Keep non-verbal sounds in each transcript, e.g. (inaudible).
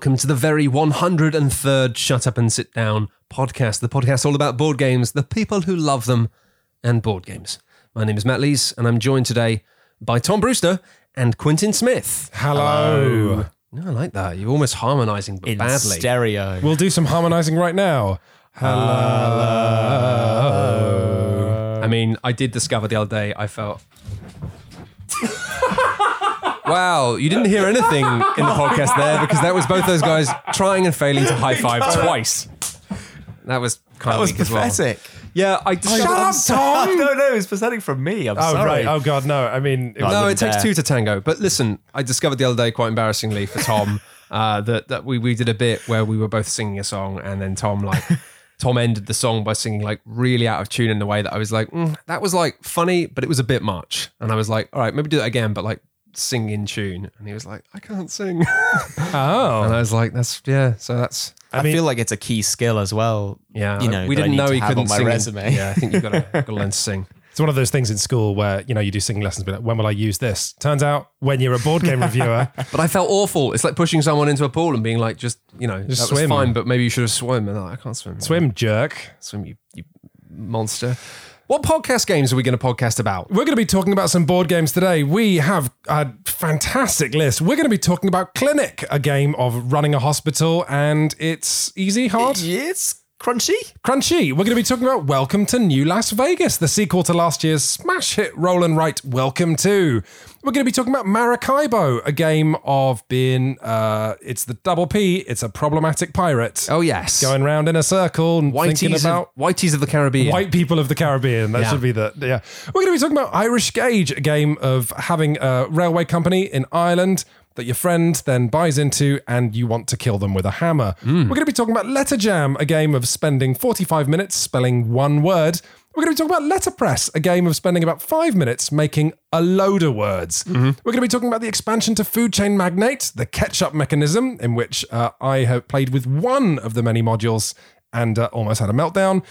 welcome to the very 103rd Shut Up and Sit Down podcast. The podcast all about board games, the people who love them, and board games. My name is Matt Lees, and I'm joined today by Tom Brewster and Quentin Smith. Hello. No, I like that. You're almost harmonising, but in badly. stereo. We'll do some harmonizing right now. Hello. I mean, I did discover the other day, I felt. Wow, you didn't hear anything in the podcast there because that was both those guys trying and failing to high five twice. That was kind that of was weak as well. Yeah, I discovered. Shut up, Tom. (laughs) no, no, it's pathetic from me. I'm Oh, sorry. right. Oh, God, no. I mean, it No, it takes dare. two to tango. But listen, I discovered the other day, quite embarrassingly for Tom, (laughs) uh, that that we we did a bit where we were both singing a song, and then Tom like (laughs) Tom ended the song by singing like really out of tune in the way that I was like, mm, that was like funny, but it was a bit much. And I was like, all right, maybe do that again, but like sing in tune. And he was like, I can't sing. (laughs) Oh. And. I was like, that's yeah. So that's I, mean- feel like it's a key skill as well. yeah. you know, we didn't know he couldn't my sing. resume. Yeah, I think you've got to, got to learn to sing. It's one of those things in school where, you know, you do singing lessons, but like, when will I use this? Turns out when you're a board game (laughs) reviewer, But I felt awful. It's like pushing someone into a pool and being like, just you know, Just that was swim. fine, but maybe you should have swum. And I'm like, I can't swim. swim jerk. swim, you, you monster. What podcast games are we going to podcast about? We're going to be talking about some board games today. We have a fantastic list. We're going to be talking about Clinic, a game of running a hospital, and it's easy, hard, It's crunchy. crunchy. We're going to be talking about Welcome to New Las Vegas, the sequel to last year's smash hit Roll and Write Welcome to. We're going to be talking about Maracaibo, a game of being, uh, it's the double P, it's a problematic pirate. Oh yes, Going round in a circle and thinking about of, of the Caribbean. White people of the Caribbean. That Yeah. should be the yeah. We're going to be talking about Irish Gauge, a game of having a railway company in Ireland that your friend then buys into and you want to kill them with a hammer. We're going to be talking about Letter Jam, a game of spending 45 minutes spelling one word. We're going to be talking about Letterpress, a game of spending about five minutes making a load of words. We're going to be talking about the expansion to Food Chain Magnate, the catch-up mechanism, in which uh, I have played with one of the many modules and uh, almost had a meltdown.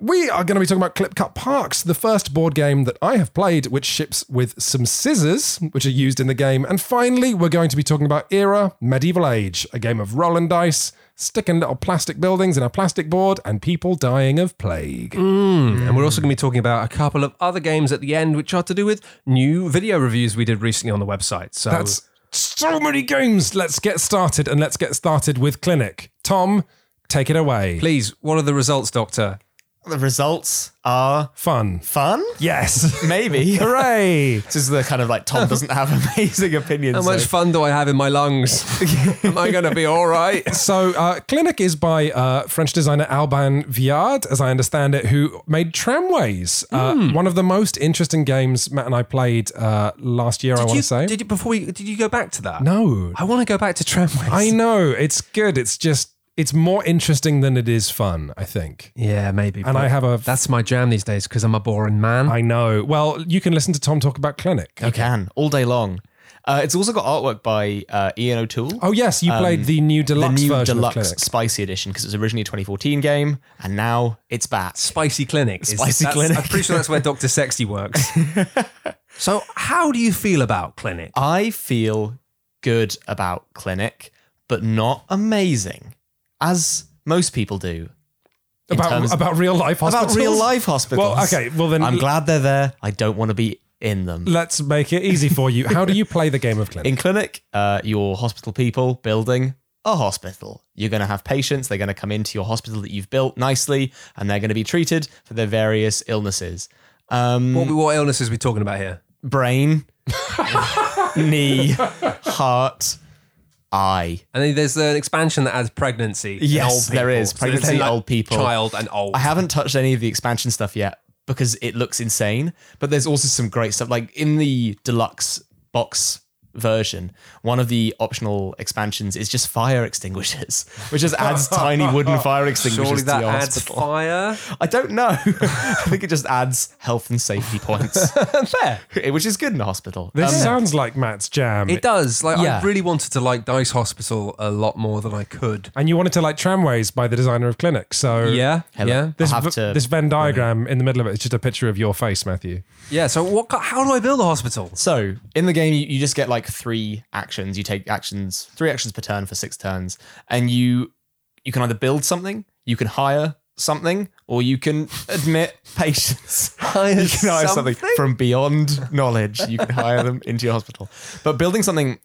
We are going to be talking about Clip Cut Parks, the first board game that I have played, which ships with some scissors, which are used in the game. And finally, we're going to be talking about Era Medieval Age, a game of roll and dice, sticking little plastic buildings in a plastic board, and people dying of plague. Mm. And we're also going to be talking about a couple of other games at the end, which are to do with new video reviews we did recently on the website. So That's so many games. Let's get started, and let's get started with Clinic. Tom, take it away. please, what are the results, Doctor? The results are Fun. fun. Yes. (laughs) Maybe. (laughs) Hooray. This is the kind of like Tom doesn't have amazing opinions. How much so- fun do I have in my lungs? (laughs) Am I going to be all right? So, uh, Clinic is by uh, French designer Alban Viard, as I understand it, who made Tramways. Uh, Hmm. One of the most interesting games Matt and I played uh, last year, I want to say. Did you before we did you go back to that? no. I want to go back to tramways. I know. It's good. It's just, it's more interesting than it is fun, I think. yeah, maybe. And I have a. That's my jam these days because I'm a boring man. I know. Well, you can listen to Tom talk about Clinic. You can all day long. Uh, it's also got artwork by uh, Ian O'Toole. Oh, yes. You played the new Um, the deluxe new version of deluxe Clinic. spicy edition because it was originally a 2014 game and now it's back. Spicy Clinic. is- Spicy that's- Clinic. I'm pretty sure that's where Doctor Sexy works. (laughs) so, how do you feel about Clinic? I feel good about Clinic, but not amazing, as most people do. About, about real life hospitals? about real life hospitals. Well, okay. Well, then I'm glad they're there. I don't want to be in them. let's make it easy for you. How do you play the game of Clinic? (laughs) In Clinic, uh, your hospital people building a hospital. You're going to have patients. They're going to come into your hospital that you've built nicely, and they're going to be treated for their various illnesses. Um, What, what illnesses are we talking about here? brain, (laughs) (laughs) knee, heart, eye. And then there's an expansion that adds pregnancy. Yes, old there So there's Pregnancy, then, like, old people. child, and old. I haven't touched any of the expansion stuff yet because it looks insane. But there's also some great stuff. Like in the deluxe box version, one of the optional expansions is just fire extinguishers, which just adds tiny wooden (laughs) fire extinguishers Surely to that your adds hospital. fire. I don't know. (laughs) I think it just adds health and safety points, (laughs) Fair. which is good in a hospital. This Um, sounds like Matt's jam. It does. Like Yeah. I really wanted to like Dice Hospital a lot more than I could. and you wanted to like tramways by the designer of Clinic. So Yeah. Hello. Yeah. this, I'll have v- to- this Venn diagram in the middle of it is just a picture of your face, Matthew. Yeah. So what? How do I build a hospital? So in the game, you, you just get like like three actions. You take actions, three actions per turn for six turns, and you you can either build something, you can hire something, or you can (laughs) admit patients. Hire you can hire something something? from beyond knowledge. You can hire them into your hospital. But building something,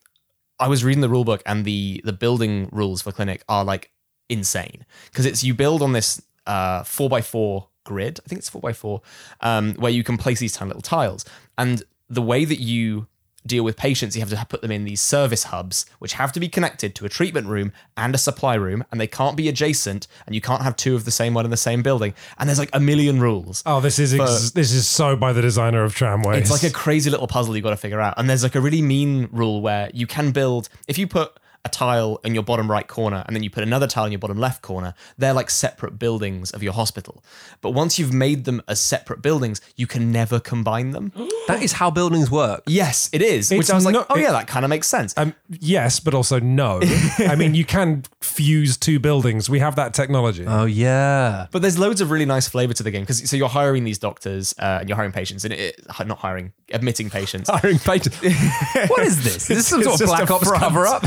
I was reading the rule book, and the the building rules for clinic are like insane because it's you build on this uh, four by four grid. I think it's four by four, um, where you can place these tiny little tiles. And the way that you deal with patients, you have to put them in these service hubs, which have to be connected to a treatment room and a supply room, and they can't be adjacent, and you can't have two of the same one in the same building. And there's like a million rules. Oh, this is ex- this is so by the designer of tramways. It's like a crazy little puzzle you got to figure out. And there's like a really mean rule where you can build if you put a tile in your bottom right corner and then you put another tile in your bottom left corner, they're like separate buildings of your hospital. But once you've made them as separate buildings, you can never combine them. (gasps) That is how buildings work. yes, it is. which I was like, not- oh it- yeah, that kind of makes sense. um, yes, but also no. (laughs) I mean, you can fuse two buildings. We have that technology. Oh yeah. But there's loads of really nice flavor to the game because so you're hiring these doctors uh, and you're hiring patients and it, not hiring, admitting patients. (laughs) Hiring patients. (laughs) what is this? Is this some It's sort of Black a Ops front. cover up?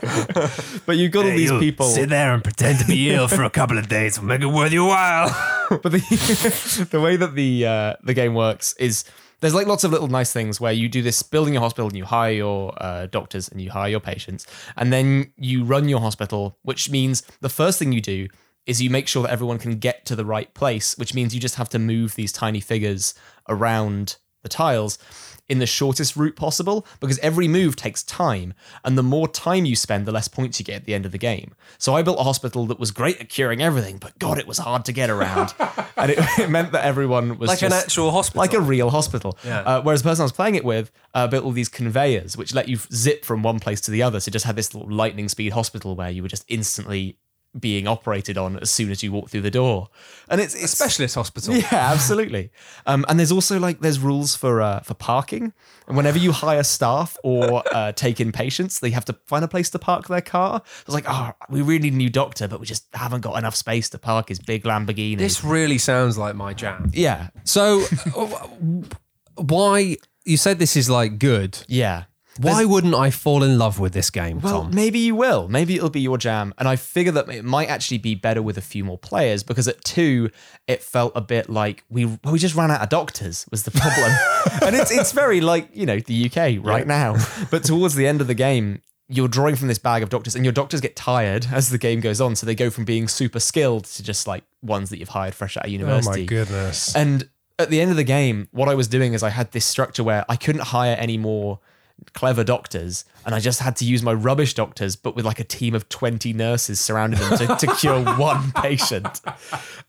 (laughs) but you've got all these people. Sit there and pretend to be ill (laughs) for a couple of days. We'll make it worth your while. (laughs) but the the way that the uh, the game works is there's like lots of little nice things where you do this building your hospital and you hire your uh, doctors and you hire your patients and then you run your hospital which means the first thing you do is you make sure that everyone can get to the right place which means you just have to move these tiny figures around the tiles in the shortest route possible because every move takes time and the more time you spend the less points you get at the end of the game so i built a hospital that was great at curing everything but god it was hard to get around (laughs) and it, it meant that everyone was Like an actual hospital. like a real hospital Yeah. uh, whereas the person i was playing it with uh, built all these conveyors which let you zip from one place to the other so it just had this little lightning speed hospital where you were just instantly being operated on as soon as you walk through the door and it's, it's specialist hospital. (laughs) yeah, absolutely. Um, and there's also like there's rules for uh, for parking. And whenever you hire staff or (laughs) uh, take in patients, they have to find a place to park their car. It's like, oh, we really need a new doctor, but we just haven't got enough space to park his big Lamborghini. This really sounds like my jam. yeah, So, (laughs) why you said this is like good? yeah. Why wouldn't I fall in love with this game, Well, Tom? maybe you will. Maybe it'll be your jam. And I figure that it might actually be better with a few more players because at two, it felt a bit like we well, we just ran out of doctors was the problem. (laughs) and it's it's very like you know the UK right now. But towards the end of the game. You're drawing from this bag of doctors, and your doctors get tired as the game goes on. So they go from being super skilled to just like ones that you've hired fresh out of university. oh my goodness. And at the end of the game, what I was doing is I had this structure where I couldn't hire any more clever doctors, and I just had to use my rubbish doctors, but with like a team of 20 nurses surrounding them to, to cure (laughs) one patient.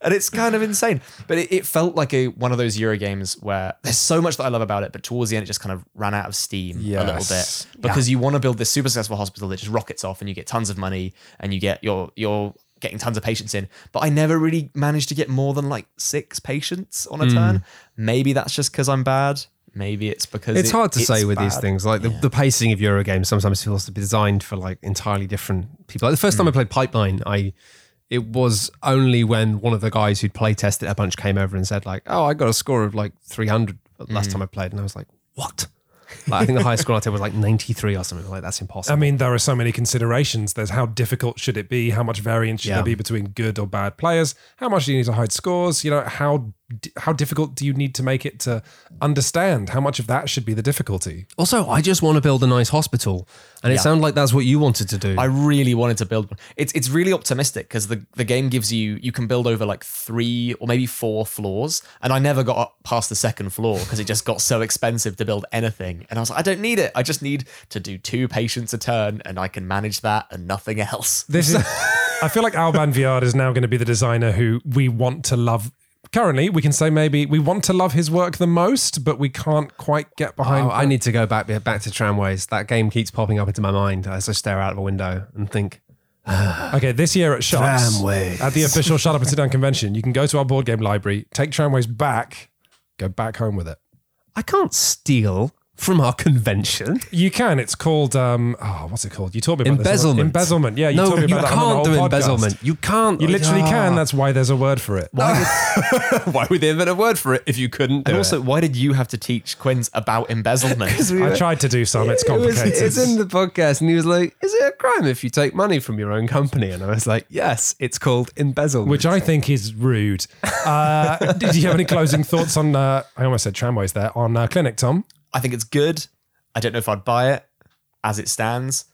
And it's kind of insane. But it, it felt like a one of those Euro games where there's so much that I love about it, but towards the end, it just kind of ran out of steam a little bit. Because you want to build this super successful hospital that just rockets off and you get tons of money and you get your your getting tons of patients in. But i never really managed to get more than like six patients on a hmm. turn. Maybe that's just because i'm bad maybe it's because It's it- hard to say it's with these things. Like the, the pacing of Eurogames sometimes feels to be designed for like entirely different people. Like the first time I hmm. played Pipeline, I it was only when one of the guys who'd play tested a bunch came over and said like, "Oh, I got a score of like 300 last hmm. time I played," and I was like, "What?" Like, I think the highest score I did was like 93 or something. Like that's impossible. I mean, there are so many considerations. There's how difficult should it be? How much variance should Yeah. there be between good or bad players? How much do you need to hide scores? You know, how d- how difficult do you need to make it to understand? How much of that should be the difficulty? also, I just want to build a nice hospital, and it Yeah. sounded like that's what you wanted to do. I really wanted to build one. It's it's really optimistic because the, the game gives you you can build over like three or maybe four floors, and I never got up past the second floor because it just got so expensive to build anything. And I was like, I don't need it. I just need to do two patients a turn, and I can manage that and nothing else. This (laughs) is. I feel like Alban Viard is now going to be the designer who we want to love. Currently, we can say maybe we want to love his work the most, but we can't quite get behind. Oh, I need to go back back to tramways. That game keeps popping up into my mind as I stare out of a window and think, (sighs) Okay, this year at Shots, Tramways. at the official Shut Up and Sit Down convention, you can go to our board game library, take Tramways back, go back home with it. I can't steal from our convention. You can. It's called um. Oh, what's it called? You told me about this. Embezzlement. Embezzlement. Yeah, you no, told me you about that can't the do whole podcast. embezzlement. You can't. You literally Ah. can. That's why there's a word for it. (laughs) Why would they invent a word for it if you couldn't do And it? also, why did you have to teach Quinns about embezzlement? (laughs) I tried to do some. It's (laughs) It was- complicated. it's in the podcast, and he was like, "Is it a crime if you take money from your own company?" And I was like, "Yes, it's called embezzlement." which I think is rude. Uh, did you have any closing thoughts on? Uh, I almost said tramways there on uh, Clinic, Tom. I think it's good. I don't know if I'd buy it as it stands.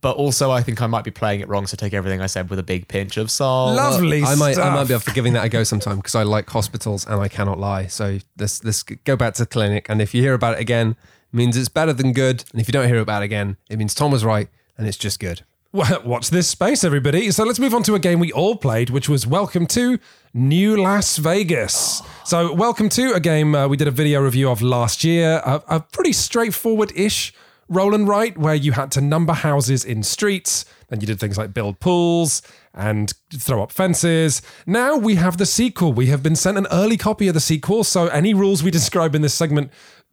But also, I think I might be playing it wrong, so take everything I said with a big pinch of salt. Lovely I might, I might be up for giving that a go sometime because I like hospitals and I cannot lie. So let's let's go back to the clinic, and if you hear about it again, it means it's better than good, and if you don't hear about it again, it means Tom was right and it's just good. Well, (laughs) Watch this space, everybody. So let's move on to a game we all played, which was Welcome to New Las Vegas. So, Welcome to a game uh, we did a video review of last year, a, a pretty straightforward ish roll and write where you had to number houses in streets. Then you did things like build pools and throw up fences. Now we have the sequel. We have been sent an early copy of the sequel. So, any rules we describe in this segment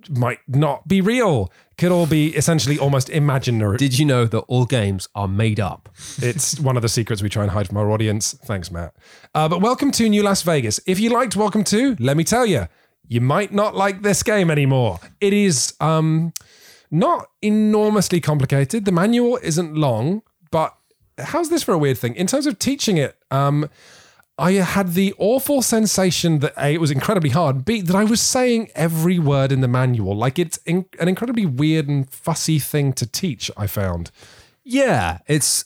might not be real. Could all be essentially almost imaginary. Did you know that all games are made up? It's one of the secrets we try and hide from our audience. Thanks, Matt. Uh, but welcome to New Las Vegas. If you liked Welcome to, let me tell you, you might not like this game anymore. It is um, not enormously complicated. The manual isn't long, but how's this for a weird thing? In terms of teaching it, um, I had the awful sensation that A, it was incredibly hard, B, that I was saying every word in the manual. Like it's in, an incredibly weird and fussy thing to teach, I found. Yeah, it's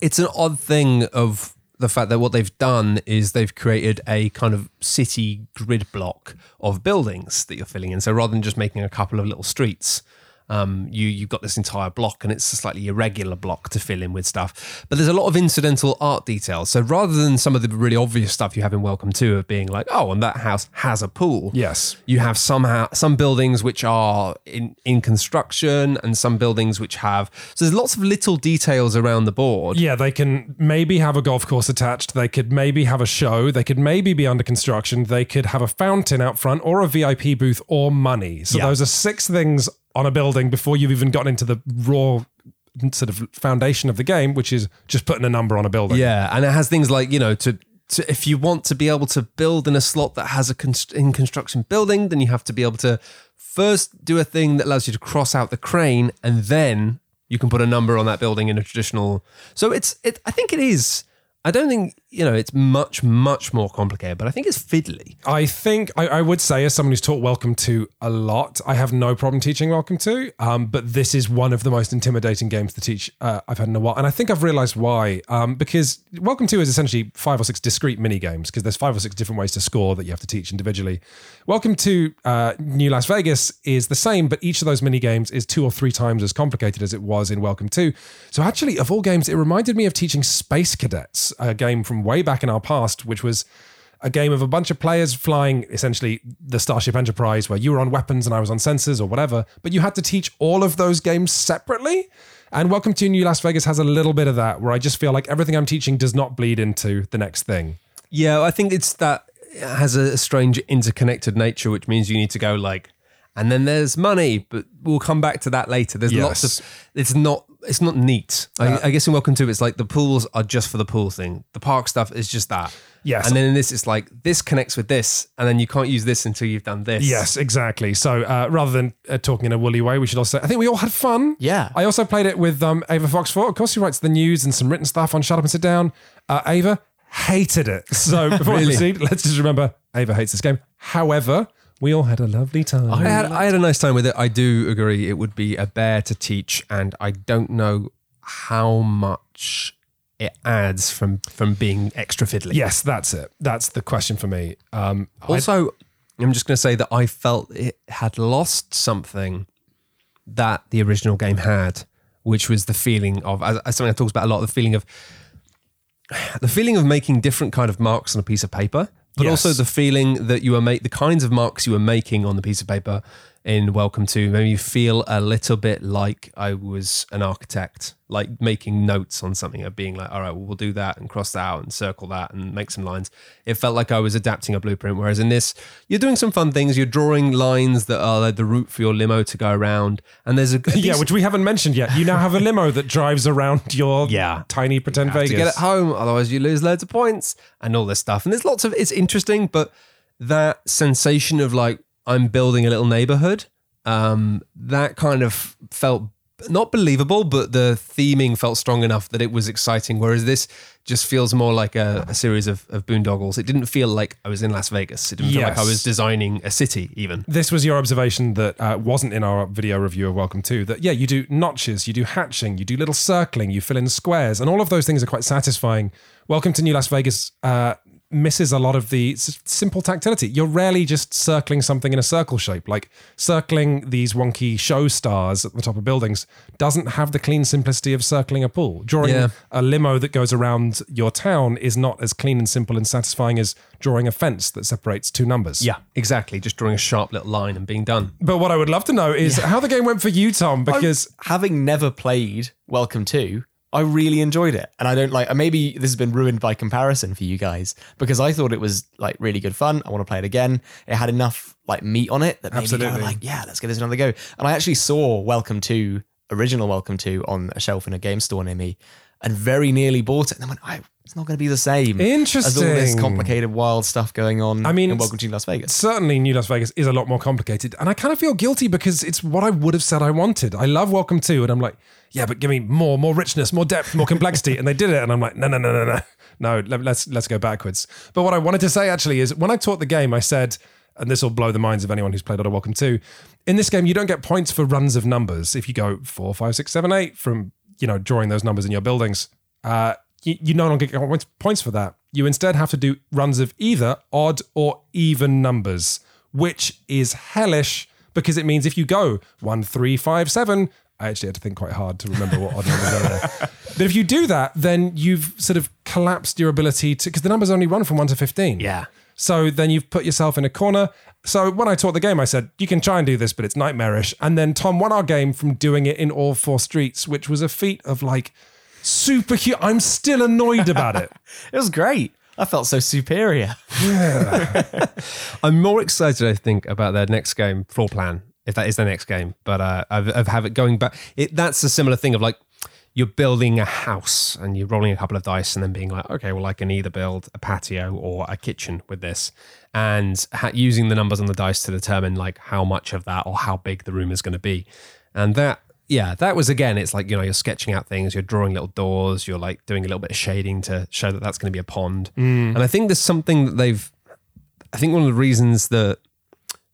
it's an odd thing of the fact that what they've done is they've created a kind of city grid block of buildings that you're filling in. So rather than just making a couple of little streets, um, you you've got this entire block, and it's a slightly irregular block to fill in with stuff. But there's a lot of incidental art details. So rather than some of the really obvious stuff you have in Welcome to of being like, oh, and that house has a pool. Yes. You have somehow some buildings which are in, in construction and some buildings which have so there's lots of little details around the board. Yeah, they can maybe have a golf course attached. They could maybe have a show. They could maybe be under construction. They could have a fountain out front or a VIP booth or money. So Yeah. those are six things on a building before you've even gotten into the raw sort of foundation of the game, which is just putting a number on a building. Yeah, and it has things like you know to. If you want to be able to build in a slot that has a const- in construction building, then you have to be able to first do a thing that allows you to cross out the crane, and then you can put a number on that building in a traditional. So it's it. I think it is. I don't think you know it's much much more complicated, but I think it's fiddly. I think I, I would say, as someone who's taught Welcome to a lot, I have no problem teaching Welcome to. Um, but this is one of the most intimidating games to teach uh, I've had in a while, and I think I've realised why. Um, because Welcome to is essentially five or six discrete mini games because there's five or six different ways to score that you have to teach individually. Welcome to uh, New Las Vegas is the same, but each of those mini games is two or three times as complicated as it was in Welcome to. So actually, of all games, it reminded me of teaching Space Cadets, a game from way back in our past, which was a game of a bunch of players flying essentially the Starship Enterprise, where you were on weapons and I was on sensors or whatever, but you had to teach all of those games separately. And Welcome to New Las Vegas has a little bit of that, where I just feel like everything I'm teaching does not bleed into the next thing. Yeah, I think it's that it has a strange interconnected nature, which means you need to go like, and then there's money, but we'll come back to that later. There's lots of it's not it's not neat. I, I guess in Welcome to it's like the pools are just for the pool thing. The park stuff is just that. Yes. and then in this it's like this connects with this, and then you can't use this until you've done this. Yes, exactly. So uh, rather than uh, talking in a woolly way, we should also. I think we all had fun. Yeah. I also played it with um, Ava Fox Fort. Of course, who writes the news and some written stuff on Shut Up and Sit Down. Uh, Ava hated it. So (laughs) before we proceed, let's just remember Ava hates this game. However, we all had a lovely time. I had I had a nice time with it. I do agree it would be a bear to teach, and I don't know how much it adds from from being extra fiddly. yes, that's it. That's the question for me. Um, I- Also, I'm just going to say that I felt it had lost something that the original game had, which was the feeling of, as, as something I talks about a lot, the feeling of the feeling of making different kind of marks on a piece of paper, but Yes. also the feeling that you were make the kinds of marks you were making on the piece of paper in Welcome to made me feel a little bit like I was an architect, like making notes on something of being like, all right, well, we'll do that and cross that out and circle that and make some lines. It felt like I was adapting a blueprint. Whereas in this, you're doing some fun things. You're drawing lines that are like the route for your limo to go around. And there's a Yeah, which we haven't mentioned yet. You now have a limo that drives around your Yeah. tiny pretend Vegas. to get it home, otherwise you lose loads of points and all this stuff. And there's lots of it's interesting, but that sensation of like I'm building a little neighborhood, um, that kind of felt not believable, but the theming felt strong enough that it was exciting. Whereas this just feels more like a, a series of, of boondoggles. It didn't feel like I was in Las Vegas. It didn't feel like I was designing a city, even. this was your observation that uh, wasn't in our video review of Welcome to that yeah you do notches you do hatching you do little circling you fill in squares and all of those things are quite satisfying Welcome to New Las Vegas uh, misses a lot of the simple tactility you're rarely just circling something in a circle shape like circling these wonky show stars at the top of buildings doesn't have the clean simplicity of circling a pool drawing Yeah. a limo that goes around your town is not as clean and simple and satisfying as drawing a fence that separates two numbers Yeah, exactly. Just drawing a sharp little line and being done. but what I would love to know is how the game went for you, Tom, because having never played Welcome to, I really enjoyed it. And I don't like, maybe this has been ruined by comparison for you guys because I thought it was like really good fun. I want to play it again. It had enough like meat on it that made me Absolutely. go like, yeah, let's give this another go. And I actually saw Welcome to, original Welcome to on a shelf in a game store near me and very nearly bought it. And I went, I, it's not going to be the same. Interesting. As all this complicated, wild stuff going on I mean, in Welcome to Las Vegas. certainly New Las Vegas is a lot more complicated. And I kind of feel guilty because it's what I would have said I wanted. I love Welcome to, and I'm like, yeah, but give me more, more richness, more depth, more complexity. and they did it. And I'm like, no, no, no, no, no. No, let, let's let's go backwards. But what I wanted to say actually is when I taught the game, I said, and this will blow the minds of anyone who's played Auto Welcome to, in this game, you don't get points for runs of numbers. If you go four, five, six, seven, eight from you know drawing those numbers in your buildings, uh, you, you no longer get points- for that. You instead have to do runs of either odd or even numbers, which is hellish because it means if you go one, three, five, seven. I actually had to think quite hard to remember what odd numbers are there. (laughs) But if you do that, then you've sort of collapsed your ability to because the numbers only run from one to fifteen. Yeah. So then you've put yourself in a corner. So when I taught the game, I said, you can try and do this, but it's nightmarish. And then Tom won our game from doing it in all four streets, which was a feat of like super cute. I'm still annoyed about it. (laughs) It was great. I felt so superior. (laughs) I'm more excited, I think, about their next game, Floor Plan, if that is their next game. But uh, of, of have it going back. It, that's a similar thing of like you're building a house and you're rolling a couple of dice and then being like, okay, well, I can either build a patio or a kitchen with this, and ha- using the numbers on the dice to determine like how much of that or how big the room is going to be, and that. Yeah, that was again. It's like you know, you're sketching out things, you're drawing little doors, you're like doing a little bit of shading to show that that's going to be a pond. Mm. And I think there's something that they've I think one of the reasons that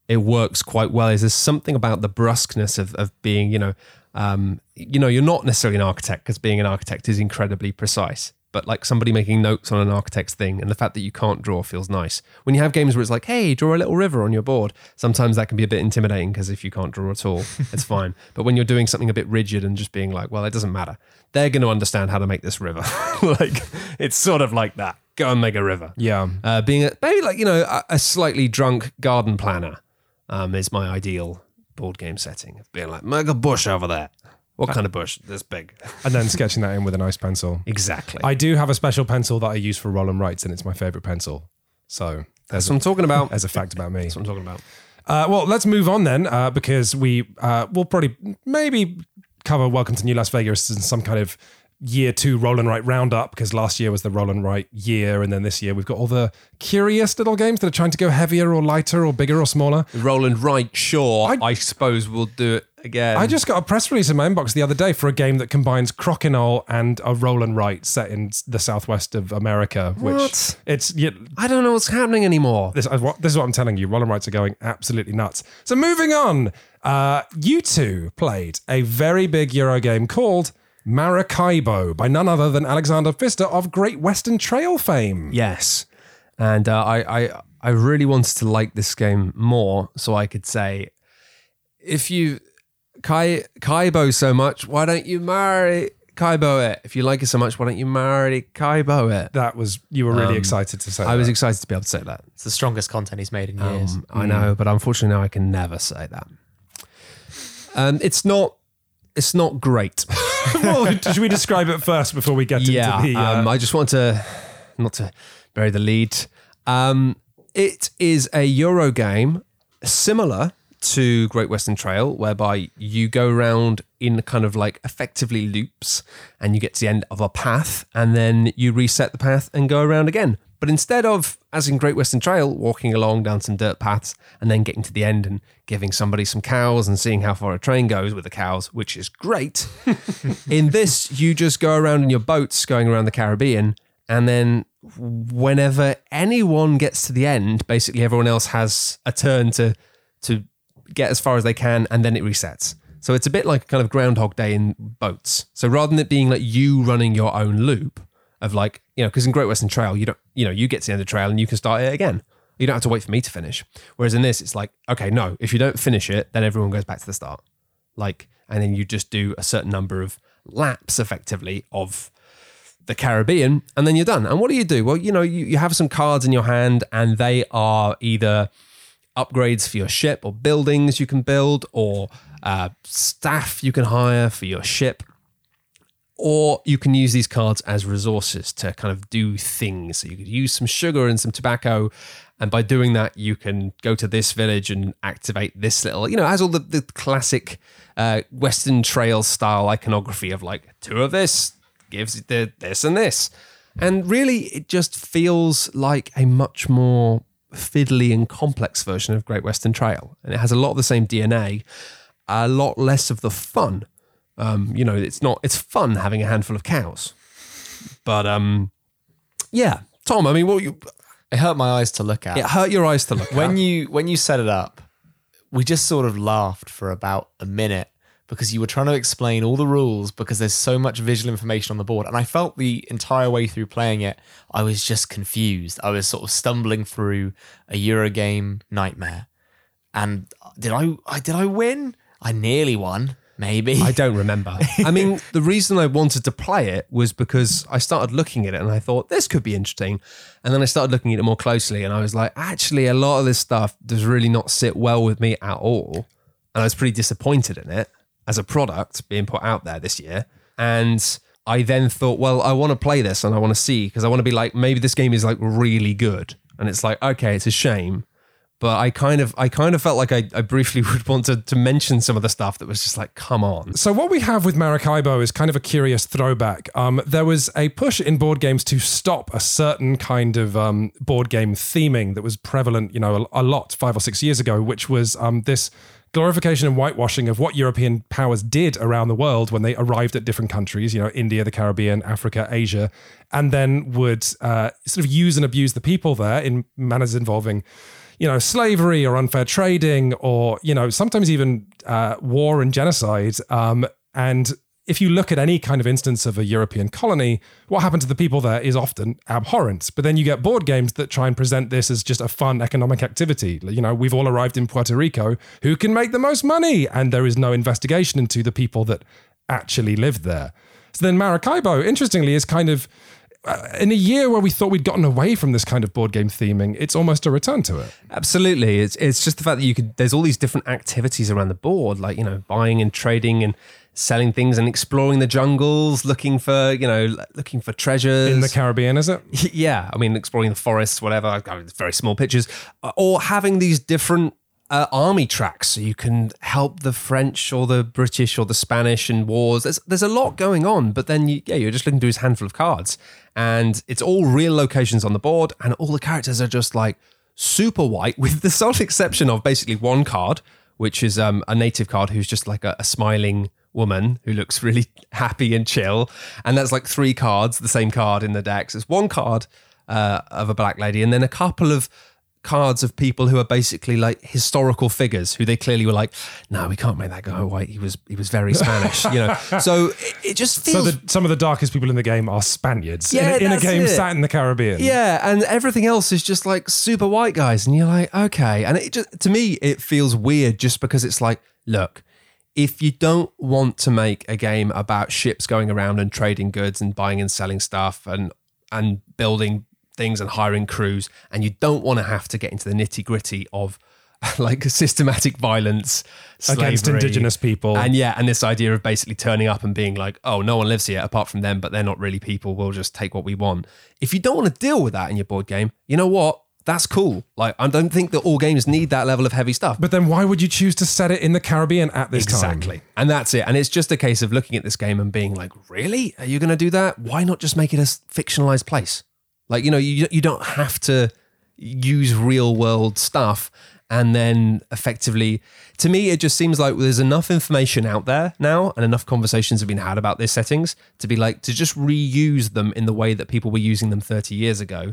it works quite well is there's something about the brusqueness of, of being, you know, um, you know, you're not necessarily an architect because being an architect is incredibly precise. But like somebody making notes on an architect's thing, and the fact that you can't draw feels nice. When you have games where it's like, hey, draw a little river on your board, sometimes that can be a bit intimidating because if you can't draw at all, (laughs) it's fine. But when you're doing something a bit rigid and just being like, well, it doesn't matter, they're going to understand how to make this river. (laughs) like it's sort of like that. Go and make a river Yeah. uh, being a, maybe like you know a, a slightly drunk garden planner um, is my ideal board game setting. Of being like, make a bush over there. What kind of bush? This big. (laughs) And then sketching that in with a nice pencil. Exactly. I do have a special pencil that I use for roll and writes, and it's my favorite pencil. So That's what I'm talking about. As a fact about me. That's what I'm talking about. Uh, well, let's move on then, uh, because we uh, will probably maybe cover Welcome to New Las Vegas in some kind of year two roll and write roundup, because last year was the roll and write year, and then this year we've got all the curious little games that are trying to go heavier or lighter or bigger or smaller. Roland Wright, sure. I- I, suppose we'll do it again. I just got a press release in my inbox the other day for a game that combines Crokinole and a roll and write set in the southwest of America. Which What? it's yeah, I don't know what's happening anymore. this, is what- this is what I'm telling you. Roll and writes are going absolutely nuts. So moving on, uh, you two played a very big Euro game called Maracaibo by none other than Alexander Pfister of Great Western Trail fame. Yes, and uh, I, I I really wanted to like this game more, so I could say, if you Kai Kaibo so much, why don't you marry Kaibo it? If you like it so much, why don't you marry Kaibo it? That was you were really excited to say. Um, I was excited to be able to say that. It's the strongest content he's made in years. Um, I know, but unfortunately now I can never say that. Um, it's not. It's not great. (laughs) (laughs) well, should we describe it first before we get yeah. into the? Uh, um, I just want to not to bury the lead. Um, it is a Euro game similar to Great Western Trail, whereby you go around in kind of like effectively loops and you get to the end of a path and then you reset the path and go around again. But instead of, as in Great Western Trail, walking along down some dirt paths and then getting to the end and giving somebody some cows and seeing how far a train goes with the cows, which is great, (laughs) in this, you just go around in your boats going around the Caribbean. And then whenever anyone gets to the end, basically everyone else has a turn to to get as far as they can and then it resets. So it's a bit like a kind of Groundhog Day in boats. So rather than it being like you running your own loop of like, you know, because in Great Western Trail, you don't, you know, you get to the end of the trail and you can start it again. You don't have to wait for me to finish. Whereas in this, it's like, okay, no, if you don't finish it, then everyone goes back to the start. Like, and then you just do a certain number of laps effectively of the Caribbean, and then you're done. And what do you do? Well, you know, you, you have some cards in your hand, and they are either upgrades for your ship or buildings you can build or uh, staff you can hire for your ship. Or you can use these cards as resources to kind of do things. So you could use some sugar and some tobacco. And by doing that, you can go to this village and activate this little, you know, has all the, the classic uh, Western Trail style iconography of like two of this gives the this and this. And really, it just feels like a much more fiddly and complex version of Great Western Trail. And it has a lot of the same DNA, a lot less of the fun. Um, you know, it's not, it's fun having a handful of cows. But um, yeah, Tom, I mean, what you, It hurt my eyes to look at. it hurt your eyes to look when at. When you when you set it up, we just sort of laughed for about a minute because you were trying to explain all the rules because there's so much visual information on the board. And I felt the entire way through playing it, I was just confused. I was sort of stumbling through a Eurogame nightmare. And did I, I did I win? I nearly won, maybe. I don't remember. I mean, (laughs) the reason I wanted to play it was because I started looking at it and I thought this could be interesting. And then I started looking at it more closely and I was like, actually, a lot of this stuff does really not sit well with me at all. And I was pretty disappointed in it as a product being put out there this year. And I then thought, well, I want to play this and I want to see because I want to be like, maybe this game is like really good. And it's like, okay, it's a shame. But I kind of, I kind of felt like I, I briefly (laughs) would want to, to mention some of the stuff that was just like, come on. So what we have with Maracaibo is kind of a curious throwback. Um, there was a push in board games to stop a certain kind of um, board game theming that was prevalent, you know, a, a lot five or six years ago, which was um, this glorification and whitewashing of what European powers did around the world when they arrived at different countries, you know, India, the Caribbean, Africa, Asia, and then would uh, sort of use and abuse the people there in manners involving you know, slavery or unfair trading or, you know, sometimes even uh, war and genocide. Um, and if you look at any kind of instance of a European colony, what happened to the people there is often abhorrent. But then you get board games that try and present this as just a fun economic activity. You know, we've all arrived in Puerto Rico. Who can make the most money? And there is no investigation into the people that actually live there. So then Maracaibo, interestingly, is kind of in a year where we thought we'd gotten away from this kind of board game theming, it's almost a return to it. Absolutely. It's it's just the fact that you could there's all these different activities around the board, like, you know, buying and trading and selling things and exploring the jungles, looking for, you know, looking for treasures. In the Caribbean, is it? (laughs) yeah, I mean, exploring the forests, whatever. I mean, very small pictures, Uh, or having these different uh, army tracks, so you can help the French or the British or the Spanish in wars. There's there's a lot going on, but then you, yeah, you're just looking through this handful of cards, and it's all real locations on the board, and all the characters are just like super white, (laughs) with the sole exception of basically one card, which is um, a native card who's just like a, a smiling woman who looks really (laughs) happy and chill. And that's like three cards, the same card in the decks. It's one card uh, of a black lady, and then a couple of cards of people who are basically like historical figures who they clearly were like, no, we can't make that guy white. He was he was very Spanish, you know. (laughs) So it, it just So feels the, some of the darkest people in the game are Spaniards in, Yeah, a, in a game it. sat in the Caribbean. Yeah, and everything else is just like super white guys, and you're like, okay. And it just to me, it feels weird just because it's like, look, if you don't want to make a game about ships going around and trading goods and buying and selling stuff and and building things and hiring crews, and you don't want to have to get into the nitty gritty of (laughs) like systematic violence Against indigenous people. and yeah and this idea of basically turning up and being like oh no one lives here apart from them but they're not really people we'll just take what we want if you don't want to deal with that in your board game you know what that's cool like i don't think that all games need that level of heavy stuff But then why would you choose to set it in the Caribbean at this time? Exactly. And that's it. And it's just a case of looking at this game and being like, really? Are you going to do that? Why not just make it a fictionalized place? Like, you know, you, you don't have to use real world stuff. And then effectively, to me, it just seems like there's enough information out there now and enough conversations have been had about these settings to be like, to just reuse them in the way that people were using them 30 years ago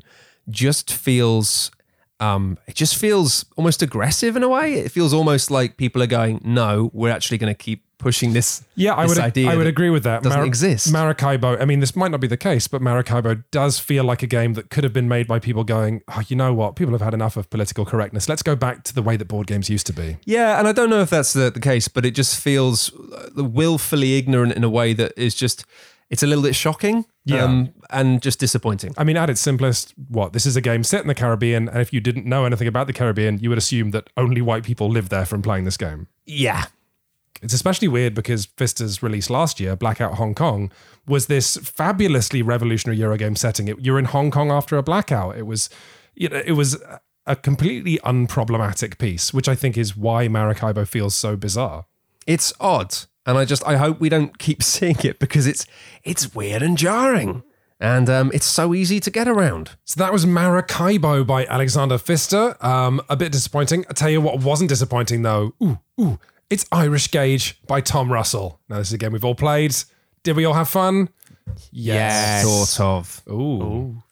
just feels um, it just feels almost aggressive in a way. It feels almost like people are going, "No, we're actually going to keep pushing this." Yeah, I this would idea I would agree with that. Doesn't exist. Maracaibo. I mean, this might not be the case, but Maracaibo does feel like a game that could have been made by people going, "Oh, you know what? People have had enough of political correctness. Let's go back to the way that board games used to be." Yeah, and I don't know if that's the, the case, but it just feels uh, willfully ignorant in a way that is just it's a little bit shocking, Yeah. um, and just disappointing. I mean, at its simplest, what this is a game set in the Caribbean, and if you didn't know anything about the Caribbean, you would assume that only white people live there from playing this game. Yeah, It's especially weird because Pfister's release last year, Blackout Hong Kong, was this fabulously revolutionary Eurogame setting. It, you're in Hong Kong after a blackout. It was, you know, it was a completely unproblematic piece, which I think is why Maracaibo feels so bizarre. it's odd, and I just I hope we don't keep (laughs) seeing it because it's it's weird and jarring, and um, it's so easy to get around. So that was Maracaibo by Alexander Pfister. Um, a bit disappointing. I tell you what wasn't disappointing though. Ooh, ooh, it's Irish Gauge by Tom Russell. Now this is a game we've all played. Did we all have fun? Yes. Sort of. Ooh.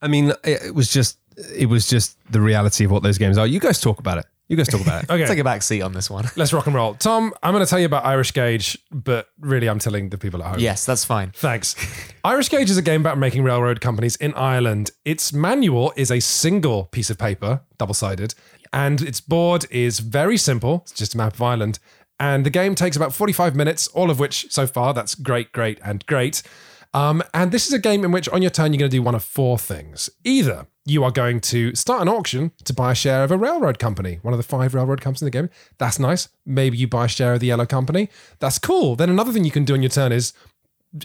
I mean, it, it was just it was just the reality of what those games are. You guys talk about it. You guys talk about it. (laughs) Okay. Take a back seat on this one. Let's rock and roll. Tom, I'm going to tell you about Irish Gauge, but really I'm telling the people at home. yes, that's fine. Thanks. Irish Gauge is a game about making railroad companies in Ireland. Its manual is a single piece of paper, double sided, and its board is very simple. It's just a map of Ireland. And the game takes about 45 minutes, all of which so far, that's great, great, and great. Um, and this is a game in which on your turn, you're going to do one of four things. Either you are going to start an auction to buy a share of a railroad company, one of the five railroad companies in the game. That's nice. Maybe you buy a share of the yellow company. That's cool. Then another thing you can do on your turn is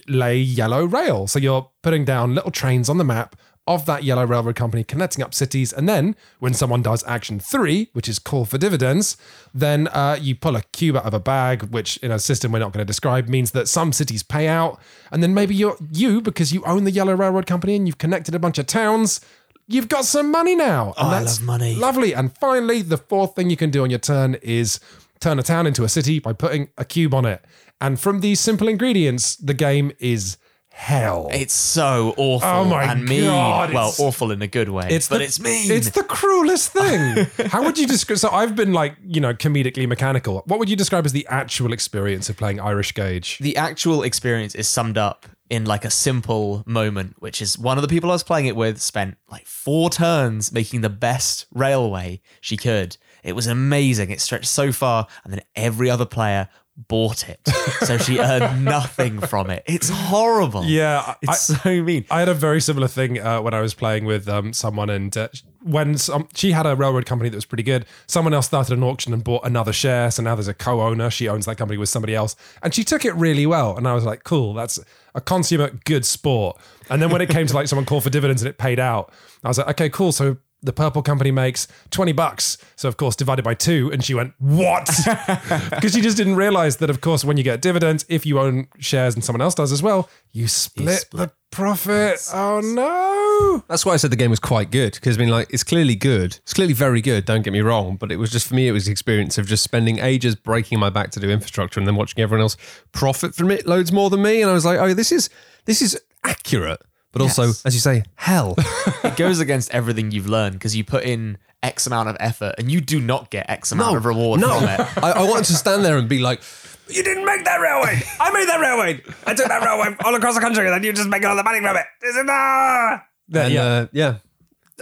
lay yellow rail. So you're putting down little trains on the map of that yellow railroad company connecting up cities. And then when someone does action three, which is call for dividends, then uh, you pull a cube out of a bag, which in a system we're not going to describe means that some cities pay out. And then maybe you're you, because you own the yellow railroad company and you've connected a bunch of towns. You've got some money now. And I that's love money. Lovely. And finally, the fourth thing you can do on your turn is turn a town into a city by putting a cube on it. And from these simple ingredients, the game is hell. It's so awful Oh my and mean. God, well, awful in a good way. It's but the- it's mean. It's the cruelest thing. (laughs) How would you describe? So I've been like, you know, comedically mechanical. What would you describe as the actual experience of playing Irish Gauge? the actual experience is summed up in like a simple moment, which is one of the people I was playing it with spent like four turns making the best railway she could. It was amazing. It stretched so far, and then every other player bought it. so she earned (laughs) nothing from it. It's horrible. Yeah, I- It's so mean. I had a very similar thing uh, when I was playing with um, someone, and uh, when some, she had a railroad company that was pretty good, someone else started an auction and bought another share. So now there's a co-owner. She owns that company with somebody else, and she took it really well. And I was like, cool, that's a consummate good sport. And then when it came to like someone called for dividends and it paid out, I was like, okay, cool. So the purple company makes 20 bucks. So of course divided by two. And she went, what? (laughs) Because she just didn't realize that of course when you get dividends, if you own shares and someone else does as well, you split, the profit. Oh no. That's why I said the game was quite good because I mean, like, it's clearly good. It's clearly very good. Don't get me wrong, but it was just for me. It was the experience of just spending ages breaking my back to do infrastructure and then watching everyone else profit from it loads more than me. And I was like, oh, this is this is accurate, but also, Yes. as you say, hell. (laughs) It goes against everything you've learned because you put in X amount of effort and you do not get X amount of reward no. from it. I, I wanted to stand there and be like, you didn't make that railway. I made that railway. I took that railway all across the country, and then you just make all the money from it isn't? That- And, yeah. uh, yeah.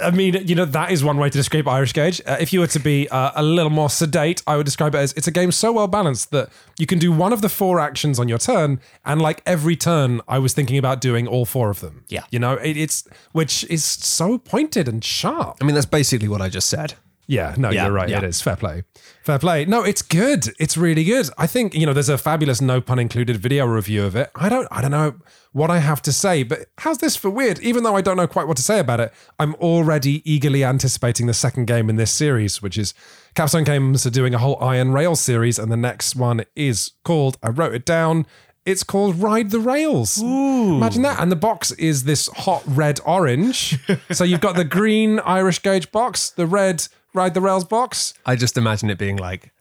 I mean, you know, that is one way to describe Irish Gauge. Uh, if you were to be uh, a little more sedate, I would describe it as it's a game so well balanced that you can do one of the four actions on your turn, and like every turn, I was thinking about doing all four of them. Yeah. you know, it, it's which is so pointed and sharp. I mean, that's basically what I just said. Yeah, no, Yeah, you're right. yeah. It is fair play. Fair play. No, it's good. It's really good. I think you know there's a fabulous no pun included video review of it. I don't I don't know what I have to say, but how's this for weird? Even though I don't know quite what to say about it, I'm already eagerly anticipating the second game in this series, which is Capstone Games are doing a whole Iron Rail series, and the next one is called. I wrote it down. It's called Ride the Rails. Imagine that. And the box is this hot red orange. (laughs) so you've got the green Irish Gauge box, the red Ride the Rails box. I just imagine it being like,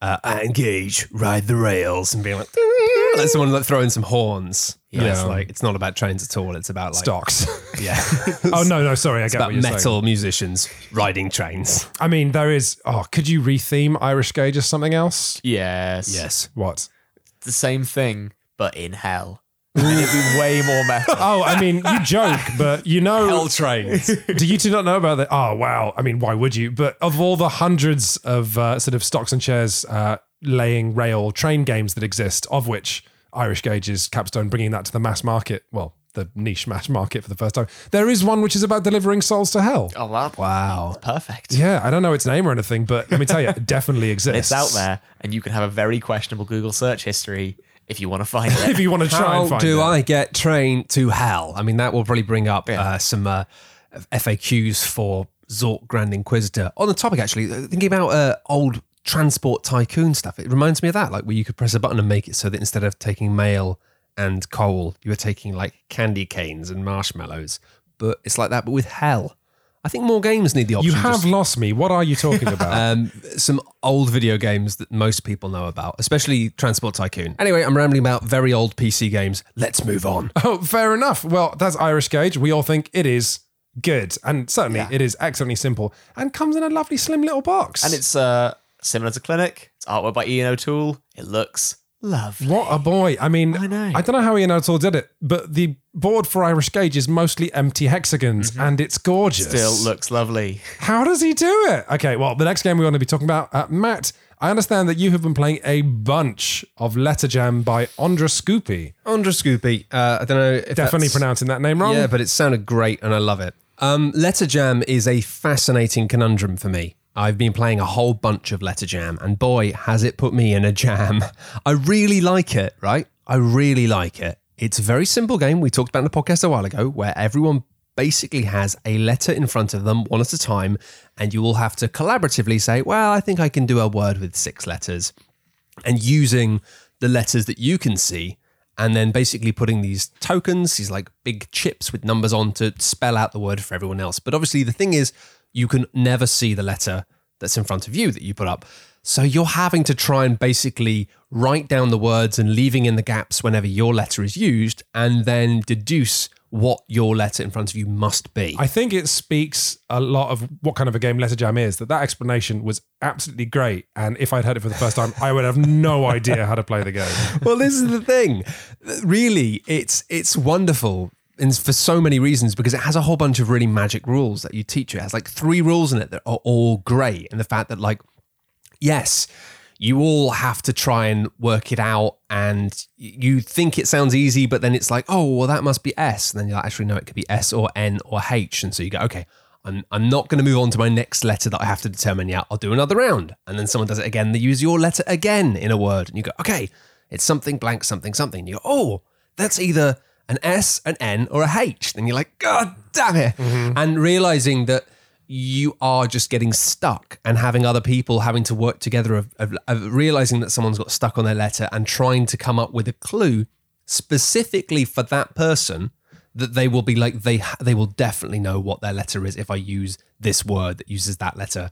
uh, engage, ride the rails, and being like, like someone like throwing some horns. Yeah, it's like it's not about trains at all. It's about like Stocks. (laughs) Yeah, oh, no, no, sorry. I get about what you're metal saying. musicians riding trains. I mean, there is. Oh, could you retheme Irish Gauge as something else? Yes. Yes. What? The same thing, but in hell. And it'd be way more metal. (laughs) Oh, I mean, you joke, but you know. Hell trains. (laughs) Do you two not know about that? Oh, wow. I mean, why would you? But of all the hundreds of uh, sort of stocks and shares uh, laying rail train games that exist, of which Irish Gauge is Capstone bringing that to the mass market, well, the niche mass market for the first time, there is one which is about delivering souls to hell. Oh, well, wow. perfect. Yeah, I don't know its name or anything, but let me tell you, it (laughs) definitely exists. It's out there, and you can have a very questionable Google search history if you want to find it. (laughs) If you want to try How and find do it. I get trained to hell? I mean, that will probably bring up Yeah. uh, some uh, FAQs for Zork Grand Inquisitor. On the topic, actually, uh, thinking about uh, old transport tycoon stuff, it reminds me of that, like where you could press a button and make it so that instead of taking mail and coal, you were taking like candy canes and marshmallows. But it's like that, but with hell. I think more games need the option. You have just- lost me. What are you talking (laughs) about? um, some old video games that most people know about, especially Transport Tycoon. Anyway, I'm rambling about very old PC games. Let's move on. (laughs) oh, fair enough. Well, that's Irish Gauge. We all think it is good. And certainly Yeah. it is excellently simple and comes in a lovely slim little box. and it's uh, similar to Clinic. It's artwork by Ian O'Toole. It looks lovely. What a boy. I mean, I know. I don't know how Ian O'Toole did it, but the board for Irish Gauge is mostly empty hexagons and it's gorgeous. Mm-hmm. Still looks lovely. How does he do it? Okay, well, the next game we want to be talking about, uh, Matt, I understand that you have been playing a bunch of Letter Jam by Ondra Scoopy. Andra Scoopy. Uh, I don't know if Definitely that's- pronouncing that name wrong. Yeah, but it sounded great and I love it. Um, Letter Jam is a fascinating conundrum for me. I've been playing a whole bunch of Letter Jam, and boy, has it put me in a jam. (laughs) I really like it, right? I really like it. It's a very simple game. We talked about in the podcast a while ago, where everyone basically has a letter in front of them, one at a time, and you will have to collaboratively say, Well, I think I can do a word with six letters and using the letters that you can see and then basically putting these tokens, these like big chips with numbers on to spell out the word for everyone else. But obviously, the thing is, you can never see the letter that's in front of you that you put up. So you're having to try and basically write down the words and leaving in the gaps whenever your letter is used and then deduce what your letter in front of you must be. I think it speaks a lot of what kind of a game Letter Jam is. That that explanation was absolutely great, and if I'd heard it for the first time, I would have no idea how to play the game. (laughs) well, this is the thing. Really, it's it's wonderful and for so many reasons because it has a whole bunch of really magic rules that you teach you. It has like three rules in it that are all great, and the fact that like, yes. You all have to try and work it out, and you think it sounds easy, but then it's like, oh, well, that must be S. And then you're like, actually, no, it could be S or N or H. And so you go, okay, I'm, I'm not going to move on to my next letter that I have to determine yet. I'll do another round. And then someone does it again. They use your letter again in a word. And you go, okay, it's something blank, something, something. And you go, oh, that's either an S, an N, or a H. Then you're like, God damn it. Mm-hmm. And realizing that you are just getting stuck and having other people having to work together of, of, of realizing that someone's got stuck on their letter and trying to come up with a clue specifically for that person that they will be like they they will definitely know what their letter is if I use this word that uses that letter.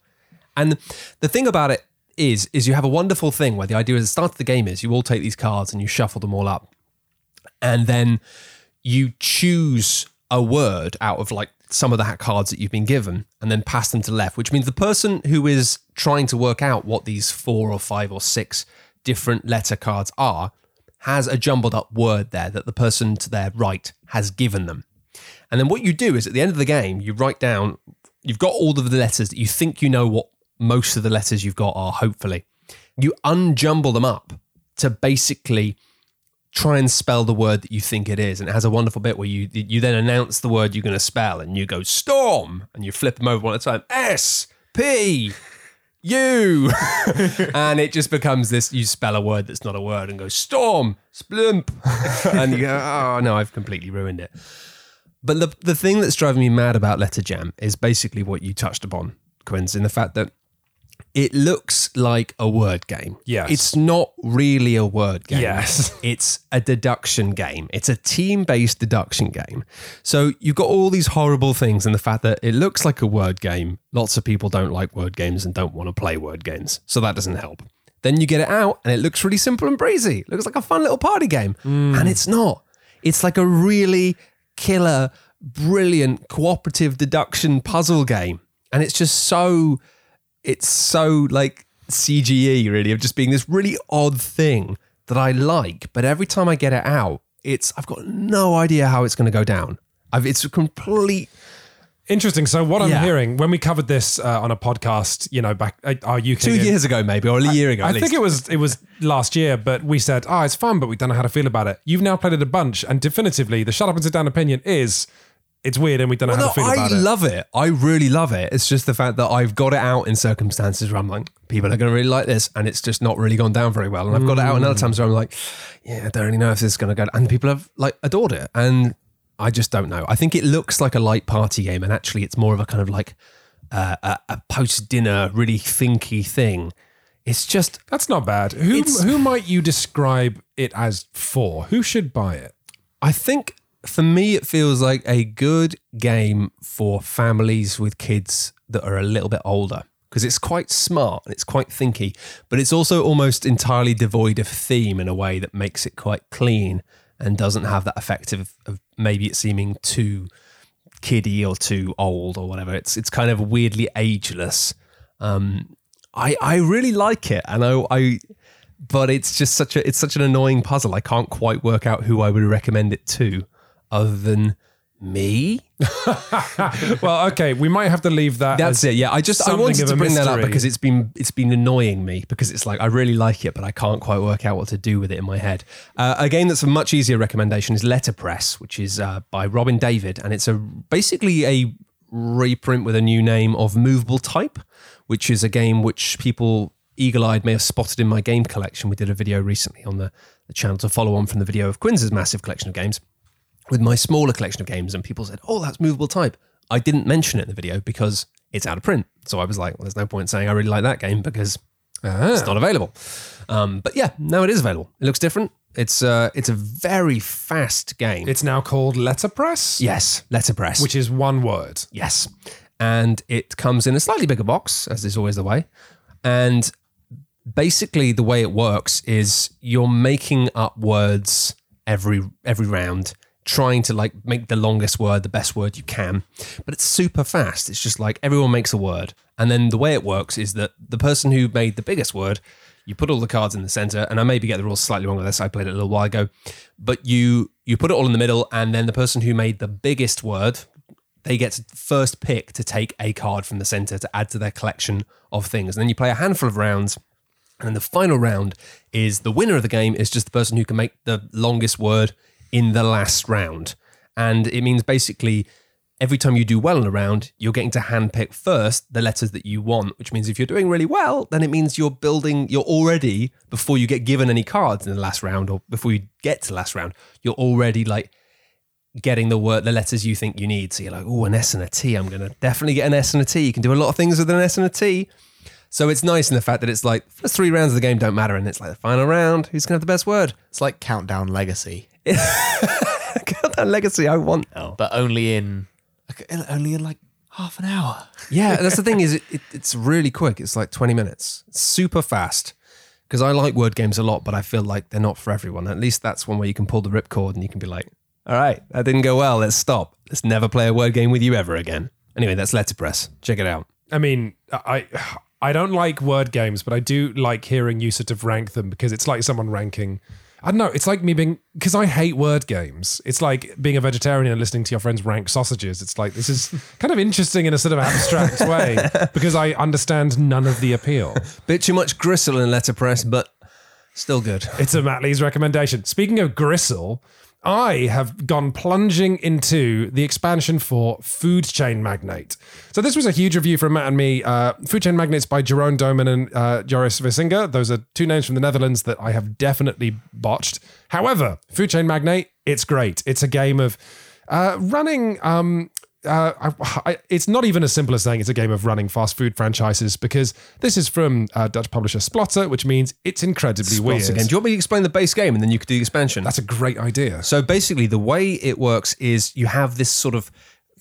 And the thing about it is is you have a wonderful thing where the idea is the start of the game is you all take these cards and you shuffle them all up. And then you choose a word out of like some of the cards that you've been given and then pass them to left, which means the person who is trying to work out what these four or five or six different letter cards are has a jumbled up word there that the person to their right has given them. And then what you do is at the end of the game, you write down, you've got all of the letters that you think you know what most of the letters you've got are, hopefully. You unjumble them up to basically try and spell the word that you think it is. And it has a wonderful bit where you you then announce the word you're going to spell and you go storm and you flip them over one at a time. S, P U (laughs) and it just becomes this you spell a word that's not a word and go storm splump (laughs) and you go oh no I've completely ruined it but the the thing that's driving me mad about Letter Jam is basically what you touched upon Quinns in the fact that it looks like a word game. Yes. It's not really a word game. Yes. (laughs) It's a deduction game. It's a team based deduction game. So you've got all these horrible things and the fact that it looks like a word game. Lots of people don't like word games and don't want to play word games. So that doesn't help. Then you get it out and it looks really simple and breezy. It looks like a fun little party game. Hmm. And it's not. It's like a really killer, brilliant cooperative deduction puzzle game. And it's just so it's so like CGE really of just being this really odd thing that I like, but every time I get it out, it's I've got no idea how it's going to go down. I've, it's a complete Interesting. So what I'm Yeah. hearing when we covered this uh, on a podcast, you know, back uh, our UK two years ago maybe or a year ago. At I least. think it was it was last year, but we said, "Oh, it's fun, but we don't know how to feel about it." You've now played it a bunch, and definitively, the shut up and sit down opinion is it's weird, and we don't know how No, to feel I about it. I love it. I really love it. It's just the fact that I've got it out in circumstances where I'm like, people are going to really like this, and it's just not really gone down very well. And I've got it out in other times where I'm like, yeah, I don't really know if this is going to go. And people have like adored it, and I just don't know. I think it looks like a light party game, and actually, it's more of a kind of like uh, a, a post dinner, really thinky thing. It's just That's not bad. Who who might you describe it as for? Who should buy it? I think for me, it feels like a good game for families with kids that are a little bit older because it's quite smart and it's quite thinky, but it's also almost entirely devoid of theme in a way that makes it quite clean and doesn't have that effect of, of maybe it seeming too kiddie or too old or whatever. It's it's kind of weirdly ageless. Um, I I really like it, and I I but it's just such a it's such an annoying puzzle. I can't quite work out who I would recommend it to, other than me. (laughs) Well, okay, we might have to leave that. That's it. Yeah, I just I wanted to bring that up because it's been it's been annoying me because it's like I really like it, but I can't quite work out what to do with it in my head. Uh, a game that's a much easier recommendation is Letterpress, which is uh, by Robin David, and it's a basically a reprint with a new name of Movable Type, which is a game which people eagle-eyed may have spotted in my game collection. We did a video recently on the, the channel to follow on from the video of Quinn's massive collection of games with my smaller collection of games, and people said, "Oh, that's movable type." I didn't mention it in the video because it's out of print. So I was like, well, "There's no point saying I really like that game because it's not available." Um, but yeah, now it is available. It looks different. It's uh, it's a very fast game. It's now called Letterpress, yes, letterpress. which is one word. Yes. And it comes in a slightly bigger box, as is always the way. And basically the way it works is you're making up words every every round, trying to like make the longest word the best word you can. But it's super fast. It's just like everyone makes a word. And then the way it works is that the person who made the biggest word, you put all the cards in the center, and I maybe get the rules slightly wrong with this. I played it a little while ago, but you you put it all in the middle, and then the person who made the biggest word, they get first pick to take a card from the center to add to their collection of things. And then you play a handful of rounds. And then the final round is the winner of the game is just the person who can make the longest word in the last round. And it means basically every time you do well in a round, you're getting to handpick first the letters that you want, which means if you're doing really well, then it means you're building, you're already, before you get given any cards in the last round or before you get to the last round, you're already like getting the word, the letters you think you need. So you're like, oh, an S and a T. I'm going to definitely get an S and a T. You can do a lot of things with an S and a T. So it's nice in the fact that it's like first three rounds of the game don't matter, and it's like the final round. Who's gonna have the best word? It's like Countdown Legacy, (laughs) Got that legacy I want now. but only in only in like half an hour. Yeah, that's the thing (laughs) is it, it, it's really quick. It's like 20 minutes. It's super fast. Because I like word games a lot, but I feel like they're not for everyone. At least that's one where you can pull the ripcord and you can be like, all right, that didn't go well. Let's stop. Let's never play a word game with you ever again. Anyway, that's Letterpress. Check it out. I mean, I I don't like word games, but I do like hearing you sort of rank them because it's like someone ranking. I don't know. It's like me being because I hate word games. It's like being a vegetarian and listening to your friends rank sausages. It's like this is (laughs) kind of interesting in a sort of abstract way because I understand none of the appeal. Bit too much gristle in Letterpress, but still good. It's a Matt Lees recommendation. Speaking of gristle, I have gone plunging into the expansion for Food Chain Magnate. So this was a huge review from Matt and me. Uh, Food Chain Magnates by Jerome Doman and uh, Joris Visinga. Those are two names from the Netherlands that I have definitely botched. However, Food Chain Magnate, it's great. It's a game of uh, running um, uh, I, I, it's not even as simple as saying it's a game of running fast food franchises because this is from uh, Dutch publisher Splotter, which means it's incredibly weird. Again, do you want me to explain the base game and then you could do the expansion? That's a great idea. So basically, the way it works is you have this sort of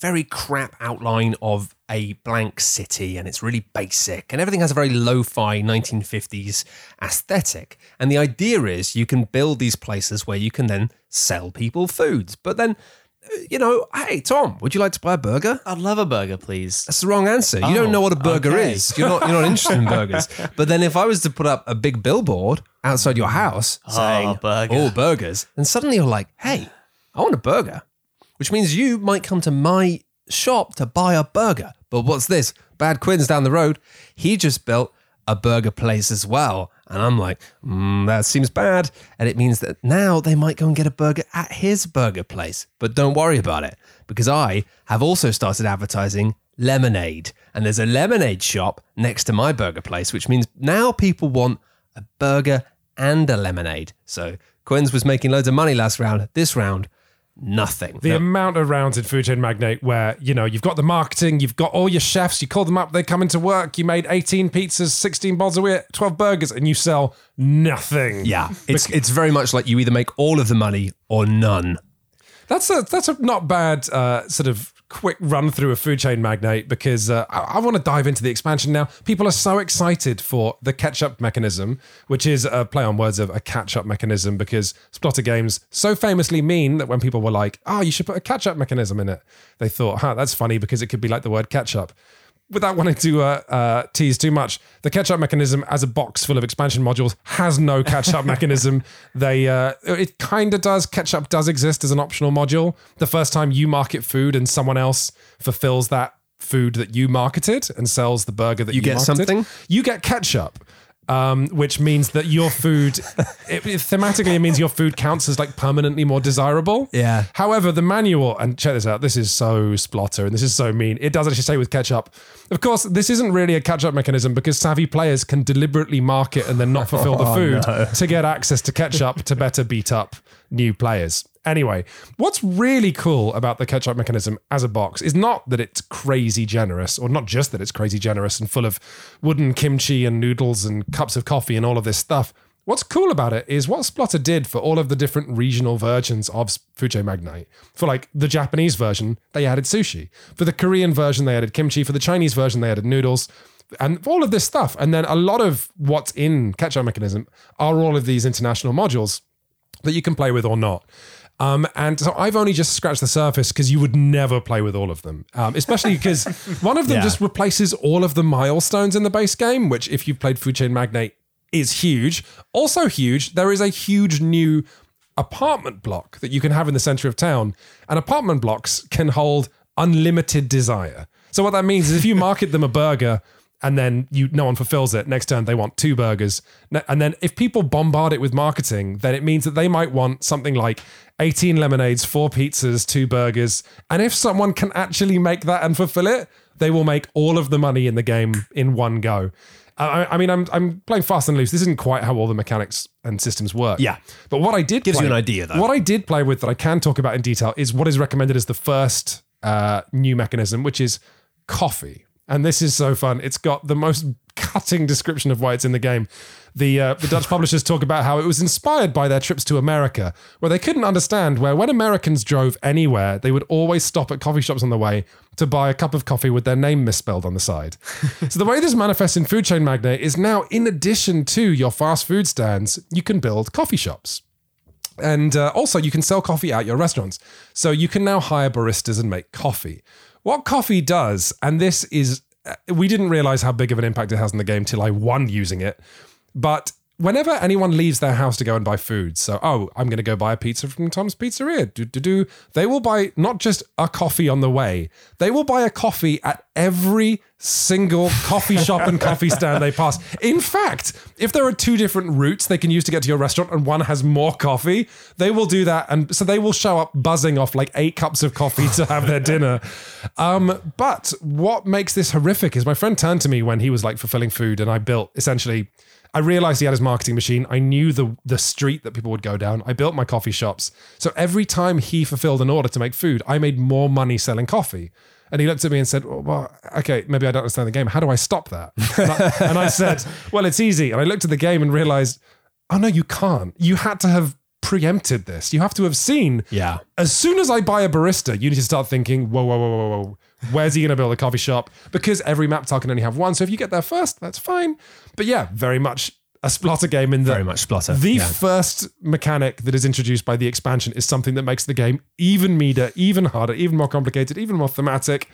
very crap outline of a blank city, and it's really basic, and everything has a very lo fi 1950s aesthetic. And the idea is you can build these places where you can then sell people foods. But then you know, hey Tom, would you like to buy a burger? I'd love a burger, please. That's the wrong answer. You don't Oh, know what a burger okay. is. You're not you're not interested in burgers. (laughs) But then if I was to put up a big billboard outside your house oh, saying burger. all burgers, and suddenly you're like, hey, I want a burger. Which means you might come to my shop to buy a burger. But what's this? Bad Quinn's down the road. He just built a burger place as well. And I'm like, mm, that seems bad. And it means that now they might go and get a burger at his burger place. But don't worry about it because I have also started advertising lemonade. And there's a lemonade shop next to my burger place, which means now people want a burger and a lemonade. So Quinn's was making loads of money last round. This round, nothing. The amount of rounds in Food Chain Magnate where, you know, you've got the marketing, you've got all your chefs, you call them up, they come into work, you made 18 pizzas, 16 bowls of wheat, 12 burgers, and you sell nothing. yeah, it's it's very much like you either make all of the money or none. That's a that's a not bad uh, sort of quick run through of food chain magnate because uh, I, I want to dive into the expansion now. People are so excited for the catch up mechanism, which is a play on words of a catch up mechanism because Splotter games so famously mean that when people were like, "Oh, you should put a catch up mechanism in it," they thought, "Huh, that's funny because it could be like the word ketchup." Without wanting to uh, uh, tease too much, the catch-up mechanism as a box full of expansion modules has no catch-up (laughs) mechanism. They uh, it kind of does. Catch-up does exist as an optional module. The first time you market food and someone else fulfills that food that you marketed and sells the burger that you, get marketed, something? You get ketchup. Um, which means that your food, (laughs) it, it- thematically, it means your food counts as like permanently more desirable. Yeah. However, the manual, and check this out, this is so splotter and this is so mean. It does actually say with ketchup. Of course, this isn't really a catch up mechanism because savvy players can deliberately market and then not fulfill the (laughs) food to get access to ketchup to better beat up new players. Anyway, what's really cool about the catch up mechanism as a box is not that it's crazy generous, or not just that it's crazy generous and full of wooden kimchi and noodles and cups of coffee and all of this stuff. What's cool about it is what Splotter did for all of the different regional versions of Food Chain Magnate. For like the Japanese version, they added sushi. For the Korean version, they added kimchi. For the Chinese version, they added noodles. And all of this stuff. And then a lot of what's in Catch-Up Mechanism are all of these international modules that you can play with or not. Um, and so I've only just scratched the surface because you would never play with all of them, um, especially because (laughs) one of them Yeah. just replaces all of the milestones in the base game, which, if you've played Food Chain Magnate, is huge. Also, huge, there is a huge new apartment block that you can have in the center of town, and apartment blocks can hold unlimited desire. So, what that means is if you market them a burger, and then you no one fulfills it. Next turn they want two burgers, and then if people bombard it with marketing, then it means that they might want something like eighteen lemonades, four pizzas, two burgers, and if someone can actually make that and fulfill it, they will make all of the money in the game in one go. I, I- mean, I'm I'm playing fast and loose. This isn't quite how all the mechanics and systems work. Yeah. but what I did Gives play, you an idea, though. What I did play with that I can talk about in detail is what is recommended as the first uh, new mechanism, which is coffee. And this is so fun. It's got the most cutting description of why it's in the game. The uh, the Dutch (laughs) publishers talk about how it was inspired by their trips to America, where they couldn't understand where when Americans drove anywhere, they would always stop at coffee shops on the way to buy a cup of coffee with their name misspelled on the side. (laughs) so the way this manifests in Food Chain Magnate is now, in addition to your fast food stands, you can build coffee shops. And uh, also, you can sell coffee at your restaurants. So you can now hire baristas and make coffee. What coffee does, and this is, uh, we didn't realize how big of an impact it has in the game till I won using it. But whenever anyone leaves their house to go and buy food, so, oh, I'm going to go buy a pizza from Tom's Pizzeria, do, do, do, they will buy not just a coffee on the way, they will buy a coffee at every single coffee (laughs) shop and coffee stand they pass. In fact, if there are two different routes they can use to get to your restaurant and one has more coffee, they will do that. And so they will show up buzzing off like eight cups of coffee to have their dinner. (laughs) Um, but what makes this horrific is my friend turned to me when he was like fulfilling food and I built essentially. I realized he had his marketing machine. I knew the the street that people would go down. I built my coffee shops. So every time he fulfilled an order to make food, I made more money selling coffee. And he looked at me and said, well, okay, maybe I don't understand the game. How do I stop that? (laughs) And I, and I said, well, it's easy. And I looked at the game and realized, oh no, you can't. You had to have preempted this. You have to have seen. Yeah. As soon as I buy a barista, you need to start thinking, whoa, whoa, whoa, whoa, whoa. Where's he going to build a coffee shop? Because every map tile can only have one. So if you get there first, that's fine. But yeah, very much a Splotter game in that Very much Splotter. the yeah. first mechanic that is introduced by the expansion is something that makes the game even meaner, even harder, even more complicated, even more thematic.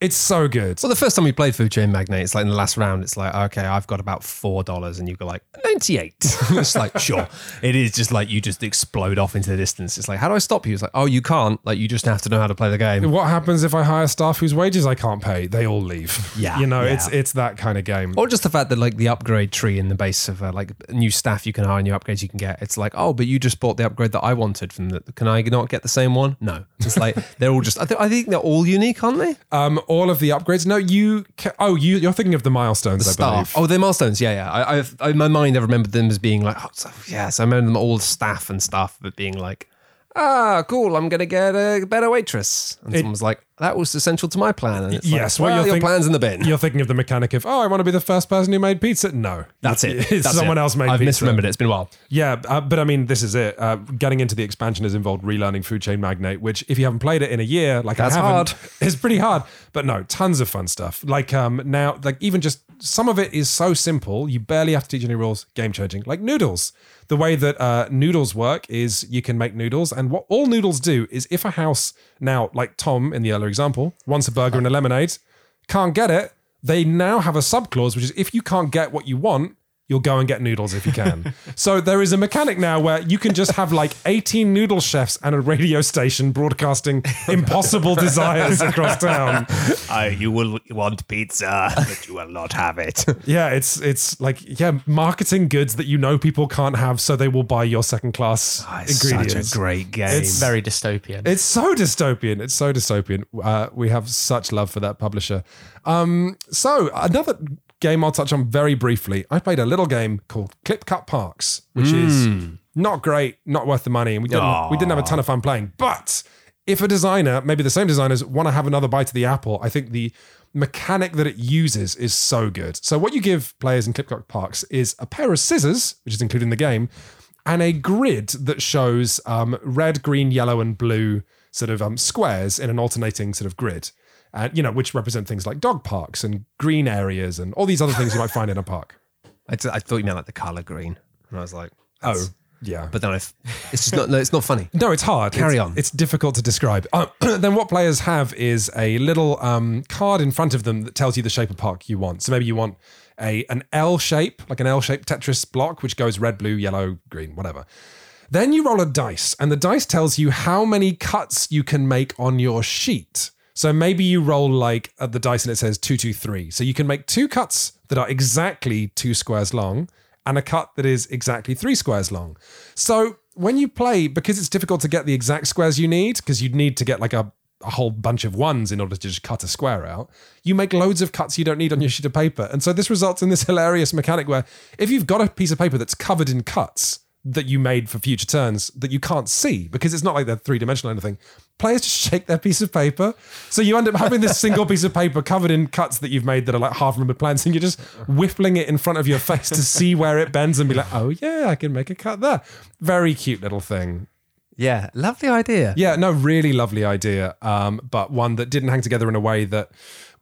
It's so good. Well, the first time we played Food Chain Magnate, it's like in the last round, it's like, okay, I've got about four dollars, and you go like ninety eight. (laughs) (laughs) it's like, sure, it is just like you just explode off into the distance. It's like, how do I stop you? It's like, oh, you can't. Like, you just have to know how to play the game. What happens if I hire staff whose wages I can't pay? They all leave. Yeah, (laughs) you know, yeah. it's it's that kind of game. Or just the fact that like the upgrade tree in the base of uh, like new staff you can hire, new upgrades you can get. It's like, oh, but you just bought the upgrade that I wanted from the. Can I not get the same one? No. It's like they're all just. I, th- I think they're all unique, aren't they? Um, all of the upgrades. No, you. Ca- oh, you. You're thinking of the milestones, I believe. staff. Oh, they're milestones. Yeah, yeah. I, I've I, in my mind, I remembered them as being like, oh, so, yeah. So I remember them all staff and stuff, but being like, ah, cool. I'm gonna get a better waitress. And someone was like, that was essential to my plan. And it's Yes, like, well, your think- plan's in the bin. You're thinking of the mechanic of, oh, I want to be the first person who made pizza. No, That's it. It's (laughs) That's someone it. else made I've pizza. misremembered it. It's been a while. Yeah, uh, but I mean, this is it. Uh, getting into the expansion has involved relearning Food Chain Magnate, which, if you haven't played it in a year, like That's I haven't, hard. (laughs) it's pretty hard. But no, tons of fun stuff. Like um, now, like even just some of it is so simple, you barely have to teach any rules. Game changing, like noodles. The way that uh, noodles work is you can make noodles, and what all noodles do is if a house now, like Tom in the earlier example, wants a burger and a lemonade, can't get it, they now have a sub clause, which is if you can't get what you want, you'll go and get noodles if you can. so there is a mechanic now where you can just have like 18 noodle chefs and a radio station broadcasting impossible desires across town. Uh, you will want pizza, but you will not have it. Yeah, it's it's like yeah, marketing goods that you know people can't have, so they will buy your second class ingredients. Ah, Such a great game. It's Very dystopian. It's so dystopian. It's so dystopian. Uh, we have such love for that publisher. Um, so another game I'll touch on very briefly. I played a little game called Clip Cut Parks, which is not great, not worth the money, and we didn't we didn't have a ton of fun playing. But if a designer, maybe the same designers, want to have another bite of the apple, I think the mechanic that it uses is so good. So what you give players in Clip Cut Parks is a pair of scissors, which is included in the game, and a grid that shows um, red, green, yellow, and blue sort of um, squares in an alternating sort of grid. And you know, which represent things like dog parks and green areas and all these other things you might find in a park. (laughs) I, t- I thought you meant like the color green, and I was like, oh. yeah. But then I, it's just not. No, it's not funny. (laughs) No, it's hard. Carry It's- on. It's difficult to describe. Uh, (clears throat) then what players have is a little um, card in front of them that tells you the shape of park you want. So maybe you want a an L shape, like an L shaped Tetris block, which goes red, blue, yellow, green, whatever. Then you roll a dice, and the dice tells you how many cuts you can make on your sheet. So maybe you roll like at the dice and it says two, two, three. So you can make two cuts that are exactly two squares long and a cut that is exactly three squares long. So when you play, because it's difficult to get the exact squares you need, because you'd need to get like a, a whole bunch of ones in order to just cut a square out, you make loads of cuts you don't need on your sheet of paper. And so this results in this hilarious mechanic where if you've got a piece of paper that's covered in cuts, that you made for future turns that you can't see because it's not like they're three dimensional or anything. Players just shake their piece of paper. So you end up having this single piece of paper covered in cuts that you've made that are like half remembered plans, and you're just whiffling it in front of your face to see where it bends and be like, oh yeah, I can make a cut there. Very cute little thing. Yeah, lovely idea. Yeah, no, really lovely idea. Um, but one that didn't hang together in a way that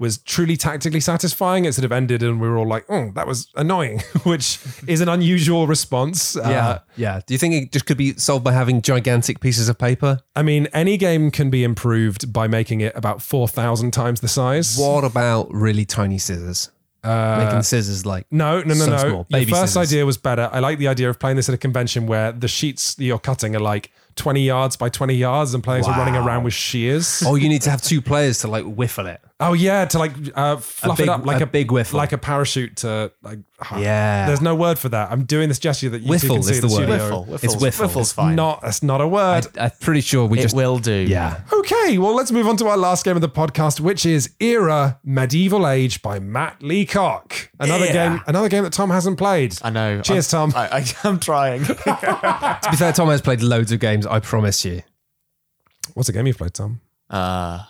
was truly tactically satisfying. It sort of ended, and we were all like, "Oh, that was annoying," (laughs) which is an unusual response. Uh, Yeah, yeah. Do you think it just could be solved by having gigantic pieces of paper? I mean, any game can be improved by making it about 4,000 times the size. What about really tiny scissors? Making scissors like No, no, no, So no. small. Your first scissors. idea was better. I like the idea of playing this at a convention where the sheets that you're cutting are like 20 yards by 20 yards and players are running around with shears. Oh, you need to have two players to like whiffle it. Oh yeah, to like uh, fluff big- it up like a a, big whiffle. like a parachute to like. (sighs) Yeah. There's no word for that. I'm doing this gesture that you two Whiffle can see is in the the word. studio. Whiffle. Whiffle's, It's whiffle. Whiffle's fine. Not that's not a word. I'm pretty sure we it just will do. yeah. Okay, well, let's move on to our last game of the podcast, which is Era Medieval Age by Matt Leacock. Another Yeah. game, another game that Tom hasn't played. I know. Cheers, I'm, Tom. I, I, I'm trying. (laughs) To be fair, Tom has played loads of games. I promise you. What's a game you've played, Tom? uh,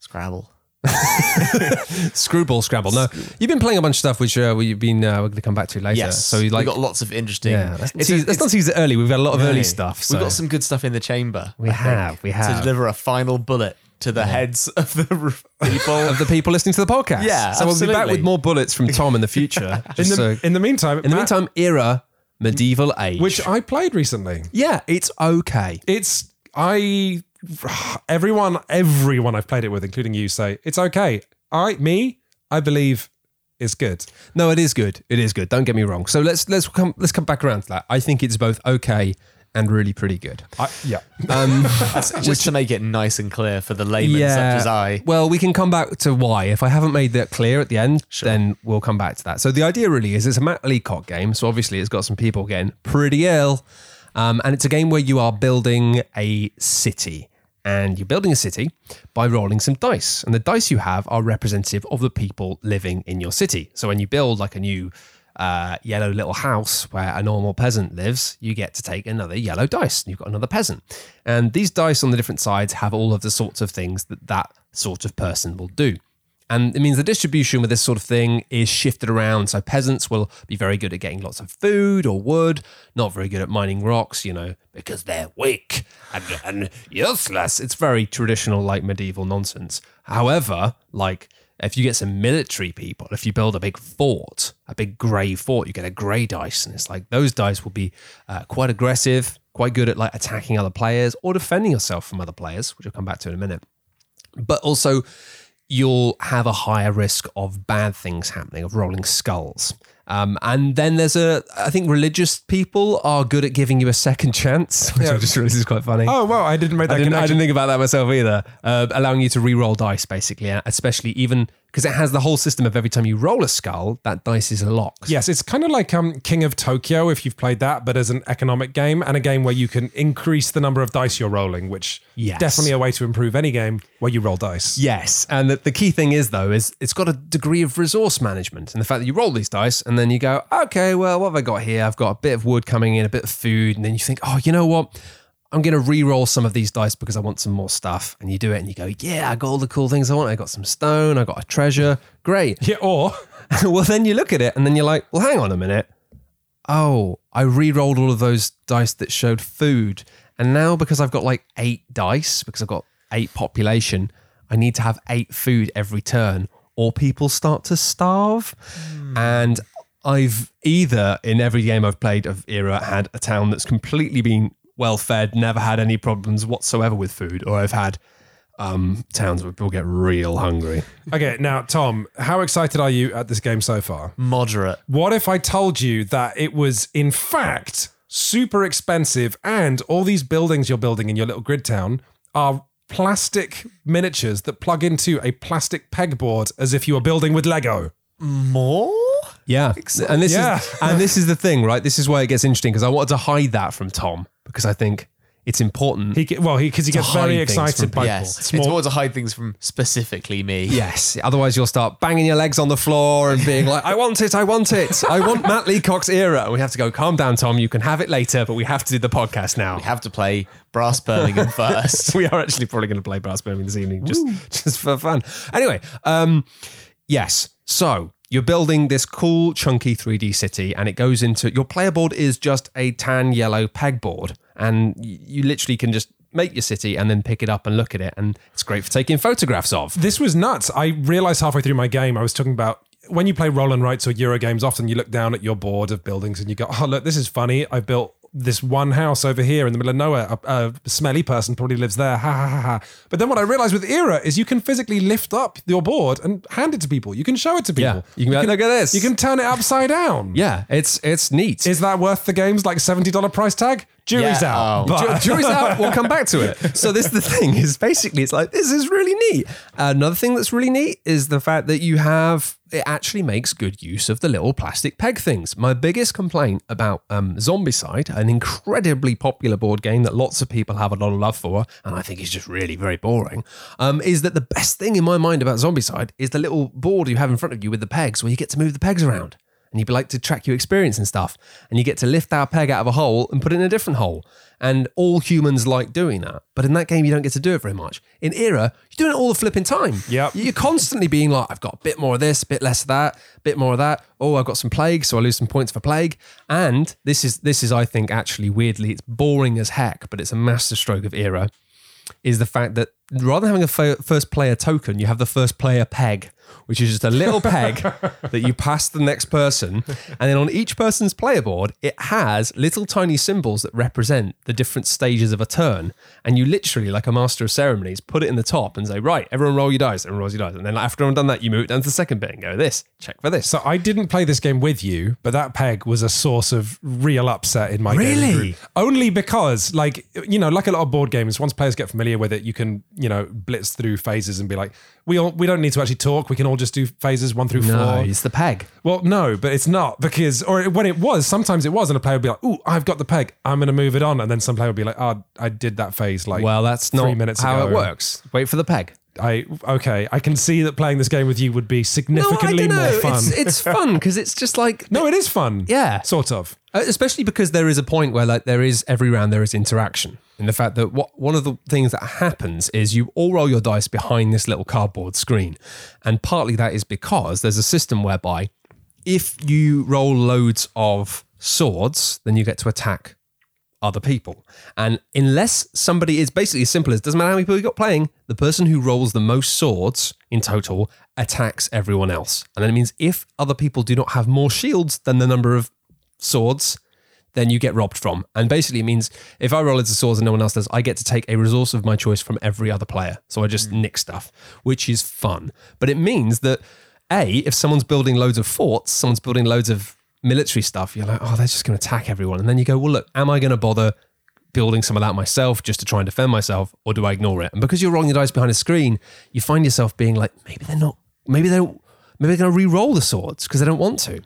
Scrabble. (laughs) Screwball, Scrabble. No, you've been playing a bunch of stuff which uh, we've been uh, we're going to come back to later. Yes. So you like we've got lots of interesting. yeah. Let's, It's- tease, let's not tease it early. We've got a lot of No. early stuff. So. We've got some good stuff in the chamber. We I think, have, we To deliver a final bullet to the heads of the people. (laughs) of the people listening to the podcast. Yeah, So we'll be back with more bullets from Tom in the future. (laughs) In the, so- in the meantime, in the meantime, era medieval age. which I played recently. yeah, it's okay. It's I (sighs) everyone everyone I've played it with, including you, say it's okay. I me, I believe it's good. No, it is good. It is good. Don't get me wrong. So let's let's come let's come back around to that. I think it's both okay and really pretty good. I, yeah. Um, (laughs) just to make it nice and clear for the layman such as I. Well, we can come back to why. If I haven't made that clear at the end, then we'll come back to that. So the idea really is it's a Matt Leacock game. So obviously it's got some people getting pretty ill. Um, and it's a game where you are building a city. And you're building a city by rolling some dice. And the dice you have are representative of the people living in your city. So when you build like a new uh, yellow little house where a normal peasant lives, you get to take another yellow dice. And you've got another peasant. And these dice on the different sides have all of the sorts of things that that sort of person will do. And it means the distribution with this sort of thing is shifted around. So peasants will be very good at getting lots of food or wood, not very good at mining rocks, you know, because they're weak and, and useless. It's very traditional, like medieval nonsense. However, like if you get some military people, if you build a big fort, a big grey fort, you get a grey dice. And it's like those dice will be uh, quite aggressive, quite good at like attacking other players or defending yourself from other players, which I'll come back to in a minute but also you'll have a higher risk of bad things happening, of rolling skulls. Um, and then there's a, I think religious people are good at giving you a second chance, (laughs) which I just realized is quite funny. Oh well, I didn't make that I didn't, I didn't think about that myself either. Uh, allowing you to re-roll dice, basically, uh, especially even because it has the whole system of every time you roll a skull, that dice is locked. Yes, it's kind of like um, King of Tokyo if you've played that, but as an economic game and a game where you can increase the number of dice you're rolling, which Yes. definitely a way to improve any game where you roll dice. Yes, and the, the key thing is though is it's got a degree of resource management, and the fact that you roll these dice and then you go, okay, well, what have I got here? I've got a bit of wood coming in, a bit of food, and then you think, oh, you know what? I'm going to re-roll some of these dice because I want some more stuff, and you do it, and you go, yeah, I got all the cool things I want. I got some stone, I got a treasure, great. Yeah, or (laughs) (laughs) well, then you look at it, and then you're like, well, hang on a minute. Oh, I re-rolled all of those dice that showed food. And now because I've got like eight dice, because I've got eight population, I need to have eight food every turn, or people start to starve. Hmm. And I've either in every game I've played of era had a town that's completely been well fed, never had any problems whatsoever with food, or I've had um, towns where people get real hungry. okay, now Tom, how excited are you at this game so far? Moderate. What if I told you that it was in fact super expensive and all these buildings you're building in your little grid town are plastic miniatures that plug into a plastic pegboard as if you were building with Lego? More? Yeah, and this Yeah. is and this is the thing, right? This is why it gets interesting because I wanted to hide that from Tom because I think it's important. He ge- well, because he gets very hide from excited by Yes. It's small. more to hide things from specifically me. (laughs) yes, otherwise you'll start banging your legs on the floor and being like, "I want it, I want it, I want (laughs) Matt Leacock's era." And we have to go, "Calm down, Tom. You can have it later, but we have to do the podcast now." We have to play Brass Birmingham (laughs) first. we are actually probably going to play Brass Birmingham this evening just, just for fun. Anyway, um, yes. So you're building this cool, chunky 3D city, and it goes into your player board is just a tan yellow pegboard, and you literally can just make your city and then pick it up and look at it, and it's great for taking photographs of. This was nuts. I realized halfway through my game, I was talking about when you play roll and rights or Euro games, often you look down at your board of buildings and you go, oh, look, this is funny. I built this one house over here in the middle of nowhere. A, a smelly person probably lives there. Ha ha ha ha. But then what I realized with Era is you can physically lift up your board and hand it to people. You can show it to people. Yeah, you can be like, "Look at this." You can turn it upside down. Yeah, it's it's neat. Is that worth the game's like $70 price tag? Jury's Yeah, out. oh. Ju- jury's out. We'll come back to it. So this is the thing is basically it's like this is really neat. Another thing that's really neat is the fact that you have it actually makes good use of the little plastic peg things. My biggest complaint about um, Zombicide, an incredibly popular board game that lots of people have a lot of love for, and I think is just really very boring, um, is that the best thing in my mind about Zombicide is the little board you have in front of you with the pegs, where you get to move the pegs around and you'd be like to track your experience and stuff. And you get to lift our peg out of a hole and put it in a different hole. And all humans like doing that. But in that game, you don't get to do it very much. In Era, you're doing it all the flipping time. Yep. You're constantly being like, I've got a bit more of this, a bit less of that, a bit more of that. Oh, I've got some plague, so I lose some points for plague. And this is this is, I think, actually weirdly, it's boring as heck, but it's a masterstroke of Era. Is the fact that rather than having a fir- first player token, you have the first player peg, which is just a little peg (laughs) that you pass the next person. And then on each person's player board, it has little tiny symbols that represent the different stages of a turn. And you literally, like a master of ceremonies, put it in the top and say, right, everyone roll your dice, everyone rolls your dice. And then after everyone done that, you move it down to the second bit and go, this, check for this. So I didn't play this game with you, but that peg was a source of real upset in my Really? Only because, like, you know, like a lot of board games, once players get familiar with it, you can, you know, blitz through phases and be like, we all we don't need to actually talk. We can all just do phases one through no, four. it's the peg. Well, no, but it's not because, or when it was, sometimes it was, and a player would be like, "Ooh, I've got the peg. I'm going to move it on," and then some player would be like, "Oh, I did that phase like Well, that's three not minutes how ago." it works. Wait for the peg. I okay, I can see that playing this game with you would be significantly no, I more don't know. fun. It's, it's (laughs) fun because it's just like no, it is fun. Yeah. sort of. Uh, especially because there is a point where like there is every round there is interaction in the fact that what one of the things that happens is you all roll your dice behind this little cardboard screen. And partly that is because there's a system whereby if you roll loads of swords then you get to attack other people. And unless somebody is basically as simple as doesn't matter how many people you got playing the person who rolls the most swords in total attacks everyone else. And then it means if other people do not have more shields than the number of swords, then you get robbed from. And basically, it means if I roll into swords and no one else does, I get to take a resource of my choice from every other player. So I just mm. nick stuff, which is fun. But it means that, A, if someone's building loads of forts, someone's building loads of military stuff, you're like, oh, they're just going to attack everyone. And then you go, well, look, am I going to bother building some of that myself just to try and defend myself, or do I ignore it? And because you're rolling your dice behind a screen, you find yourself being like, maybe they're not, maybe they don't, maybe they're going to re-roll the swords because they don't want to.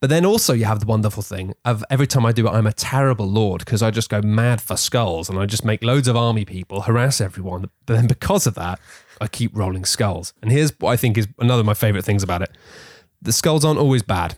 But then also you have the wonderful thing of every time I do it, I'm a terrible lord because I just go mad for skulls and I just make loads of army people harass everyone. But then because of that, I keep rolling skulls. And here's what I think is another of my favorite things about it: the skulls aren't always bad.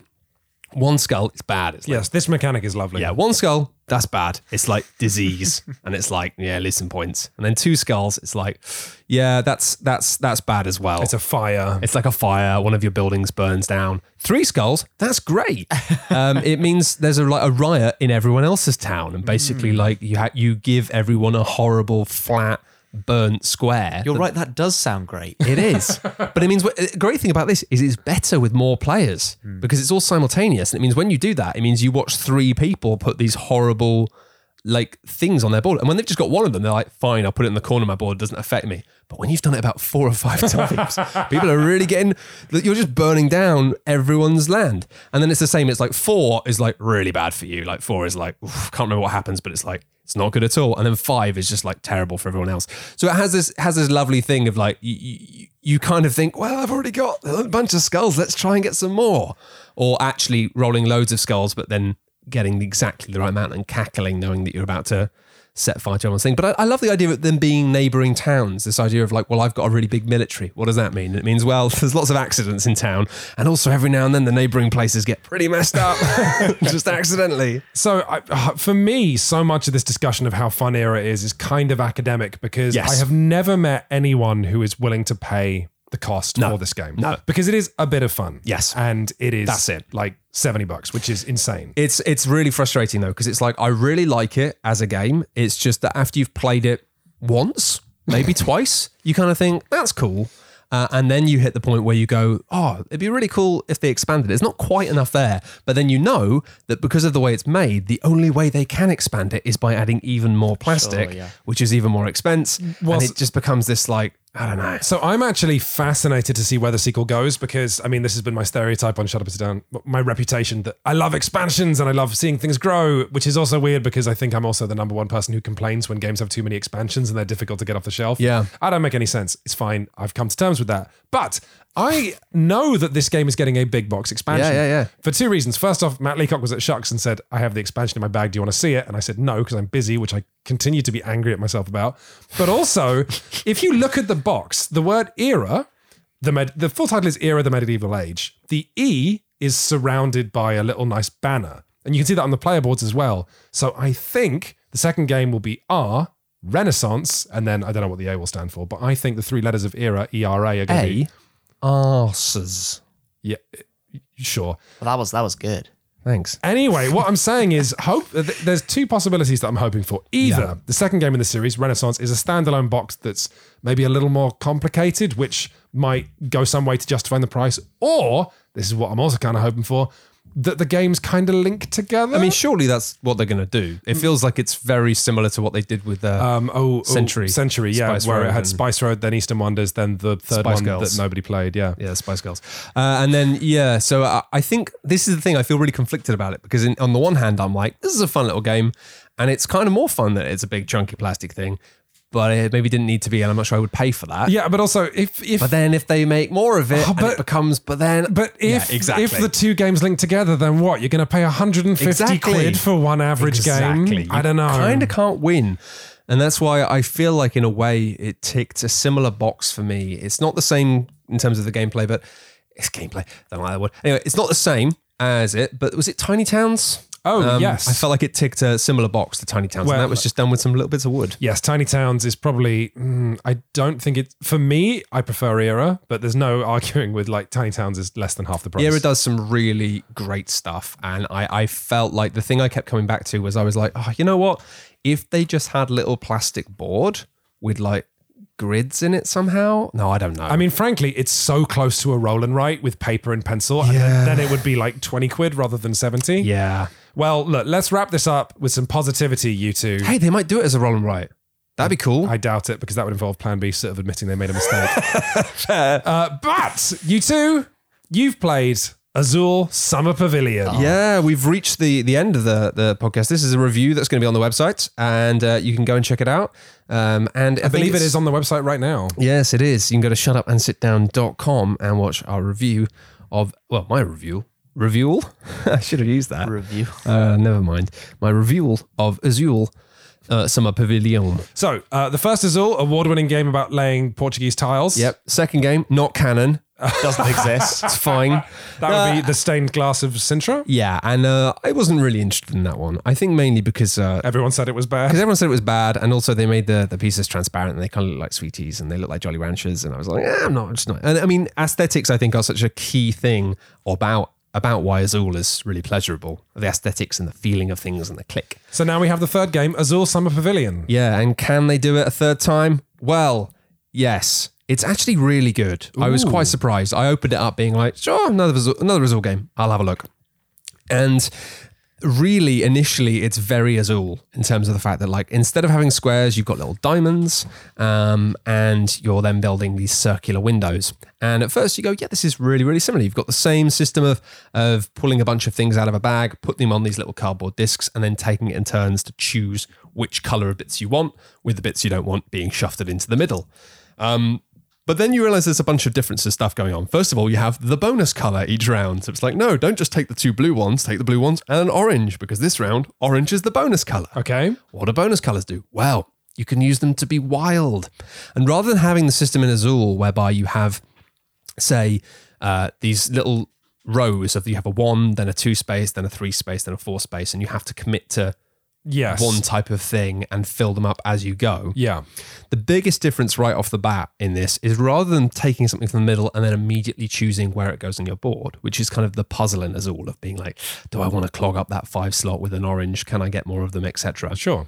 One skull is bad. It's like, Yes, this mechanic is lovely. yeah, one skull, that's bad. It's like disease. (laughs) and it's like, yeah, some points. And then two skulls, it's like, yeah, that's that's that's bad as well. it's a fire. It's like a fire. One of your buildings burns down. Three skulls. That's great. Um, (laughs) it means there's a like a riot in everyone else's town, and basically, like you ha- you give everyone a horrible flat burnt square. You're right. That does sound great. (laughs) It is, but it means a great thing about this is it's better with more players hmm. because it's all simultaneous. And it means when you do that, it means you watch three people put these horrible like things on their board, and when they've just got one of them, they're like, "Fine, I'll put it in the corner of my board. It doesn't affect me." But when you've done it about four or five (laughs) times, people are really getting you're just burning down everyone's land. And then it's the same. It's like four is like really bad for you. Like four is like oof, can't remember what happens, but it's like it's not good at all. And then five is just like terrible for everyone else. So it has this has this lovely thing of like you, you, you kind of think, well, I've already got a bunch of skulls. Let's try and get some more. Or actually rolling loads of skulls, but then getting exactly the right amount and cackling, knowing that you're about to set fire to everyone's thing. But I, I love the idea of them being neighbouring towns. This idea of like, well, I've got a really big military. What does that mean? It means well, (laughs) there's lots of accidents in town, and also every now and then the neighbouring places get pretty messed up, (laughs) just accidentally. So I, uh, for me, so much of this discussion of how fun era is is kind of academic because Yes. I have never met anyone who is willing to pay the cost No. for this game. No. because it is a bit of fun. Yes. and it is. That's it. Like seventy bucks, which is insane. It's it's really frustrating though because it's like I really like it as a game. It's just that after you've played it once, maybe (laughs) twice, you kind of think that's cool. Uh, and then you hit the point where you go, oh, it'd be really cool if they expanded it. It's not quite enough there. But then you know that because of the way it's made, the only way they can expand it is by adding even more plastic, yeah. which is even more expense. Well, and it just becomes this like, I don't know. So I'm actually fascinated to see where the sequel goes because I mean this has been my stereotype on Shut Up and Sit Down, my reputation that I love expansions and I love seeing things grow, which is also weird because I think I'm also the number one person who complains when games have too many expansions and they're difficult to get off the shelf. Yeah. I don't make any sense. It's fine. I've come to terms with that. But I know that this game is getting a big box expansion. Yeah, yeah, yeah. For two reasons. First off, Matt Leacock was at SHUX and said, I have the expansion in my bag. Do you want to see it? And I said, no, because I'm busy, which I continue to be angry at myself about. But also, (laughs) if you look at the box, the word era, the, med- the full title is Era, the Medieval Age. The E is surrounded by a little nice banner. And you can see that on the player boards as well. So I think the second game will be R, Renaissance, and then I don't know what the A will stand for, but I think the three letters of era, ERA, are going to be. A. Arses. Yeah, uh, sure. Well, that was that was good. Thanks. Anyway, what I'm saying is, hope th- there's two possibilities that I'm hoping for. Either the second game in the series, Renaissance, is a standalone box that's maybe a little more complicated, which might go some way to justifying the price, or this is what I'm also kind of hoping for, that the games kind of link together. I mean, surely that's what they're going to do. It feels like it's very similar to what they did with the um, oh, oh, Century. Century, yeah, Spice where Road it had Spice Road, then Eastern Wonders, then the third Spice one Girls. that nobody played. Yeah, Yeah, Spice Girls. Uh, and then, yeah, so I, I think this is the thing. I feel really conflicted about it because, in, on the one hand, I'm like, this is a fun little game. And it's kind of more fun that it's a big, chunky plastic thing. But it maybe didn't need to be. And I'm not sure I would pay for that. yeah, but also if if But then if they make more of it, Oh, but- it becomes, but then. But Yeah, if exactly. if the two games link together, then what? You're going to pay 150 Exactly. quid for one average game? I don't know. Kind of can't win. And that's why I feel like, in a way, it ticked a similar box for me. It's not the same in terms of the gameplay, but it's gameplay. Don't like that word. Anyway, it's not the same as it, but was it Tiny Towns? Um, Oh, yes. I felt like it ticked a similar box to Tiny Towns, Well, and that was just done with some little bits of wood. Yes, Tiny Towns is probably. mm, I don't think it. For me, I prefer Era, but there's no (laughs) arguing with like Tiny Towns is less than half the price. Era does some really great stuff, and I, I felt like the thing I kept coming back to was I was like, oh, you know what? If they just had little plastic board with like grids in it somehow, no, I don't know. I mean, frankly, it's so close to a roll and write with paper and pencil, and then, then it would be like 20 quid rather than 70. yeah. Well, look, let's wrap this up with some positivity, you two. Hey, they might do it as a roll and write. That'd be cool. I doubt it because that would involve Plan B sort of admitting they made a mistake. (laughs) uh, but you two, you've played Azul Summer Pavilion. yeah, we've reached the the end of the the podcast. This is a review that's going to be on the website, and uh, you can go and check it out. Um, and I, I believe it's- on the website right now. Yes, it is. You can go to shutupandsitdown.com and watch our review of, well, my review. Review? (laughs) I should have used that. Review. Uh, never mind. My review of Azul uh, Summer Pavilion. So, uh, the first Azul, award winning game about laying Portuguese tiles. Yep. Second game, not canon. Doesn't (laughs) exist. It's fine. That would be the stained glass of Sintra. yeah, and uh, I wasn't really interested in that one. I think mainly because uh, Everyone said it was bad. because everyone said it was bad, and also they made the, the pieces transparent and they kind of look like sweeties and they look like Jolly Ranchers, and I was like, eh, I'm not, I'm just not. And I mean, aesthetics I think are such a key thing about about why Azul is really pleasurable. The aesthetics and the feeling of things and the click. So now we have the third game, Azul Summer Pavilion. Yeah, and can they do it a third time? Well, yes. It's actually really good. I was quite surprised. I opened it up being like, sure, another Azul, another Azul game. I'll have a look. And really initially it's very azul in terms of the fact that like instead of having squares you've got little diamonds um, and you're then building these circular windows. And at first you go yeah this is really really similar. You've got the same system of of pulling a bunch of things out of a bag putting them on these little cardboard discs and then taking it in turns to choose which color of bits you want with the bits you don't want being shafted into the middle. Um, but then you realize there's a bunch of differences of stuff going on. First of all, you have the bonus color each round. So it's like, no, don't just take the two blue ones, take the blue ones and an orange, because this round, orange is the bonus color. Okay. What do bonus colors do? Well, you can use them to be wild. And rather than having the system in Azul whereby you have, say, uh, these little rows of you have a one, then a two space, then a three space, then a four space, and you have to commit to Yes. one type of thing and fill them up as you go. Yeah. The biggest difference right off the bat in this is rather than taking something from the middle and then immediately choosing where it goes on your board, which is kind of the puzzle in all of being like, do I want to clog up that five slot with an orange? Can I get more of them, etc. Sure.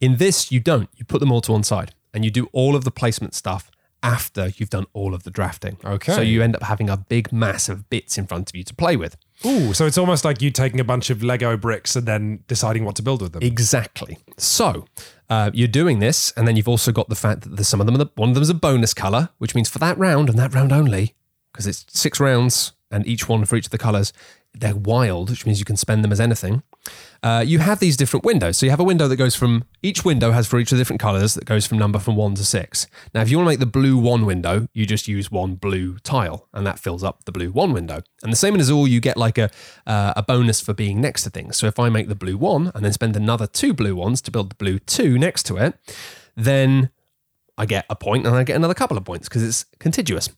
In this, you don't. You put them all to one side and you do all of the placement stuff after you've done all of the drafting. Okay. So you end up having a big mass of bits in front of you to play with. Ooh, so it's almost like you taking a bunch of Lego bricks and then deciding what to build with them. Exactly. So, uh, you're doing this, and then you've also got the fact that there's some of them. One of them is a bonus color, which means for that round and that round only, because it's six rounds and each one for each of the colors, they're wild, which means you can spend them as anything. Uh, you have these different windows. So you have a window that goes from each window has for each of the different colors that goes from number from one to six. Now, if you want to make the blue one window, you just use one blue tile, and that fills up the blue one window. And the same in Azul, you get like a uh, a bonus for being next to things. So if I make the blue one and then spend another two blue ones to build the blue two next to it, then I get a point and I get another couple of points because it's contiguous.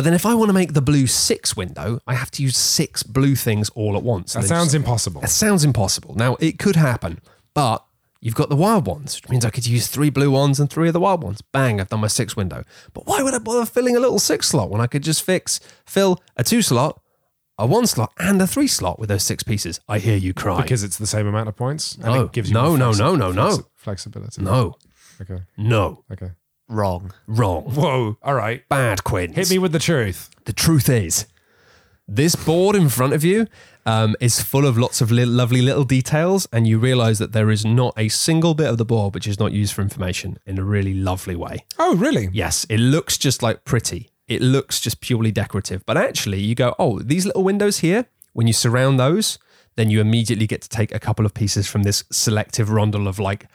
But then if I want to make the blue six window, I have to use six blue things all at once. That sounds impossible. that sounds impossible. Now, it could happen, but you've got the wild ones, which means I could use three blue ones and three of the wild ones. Bang, I've done my six window. But why would I bother filling a little six slot when I could just fix, fill a two slot, a one slot, and a three slot with those six pieces? I hear you cry. Because it's the same amount of points. and No. it gives you No, more no, no, no, no. flexi- Flexibility. no, Okay. no, Okay. Wrong. wrong, Whoa. All right. bad, Quinn. Hit me with the truth. The truth is, this board in front of you um, is full of lots of li- lovely little details, and you realize that there is not a single bit of the board which is not used for information in a really lovely way. Oh, really? Yes, it looks just like pretty. It looks just purely decorative. But actually, you go, oh, these little windows here, when you surround those, then you immediately get to take a couple of pieces from this selective rondel of like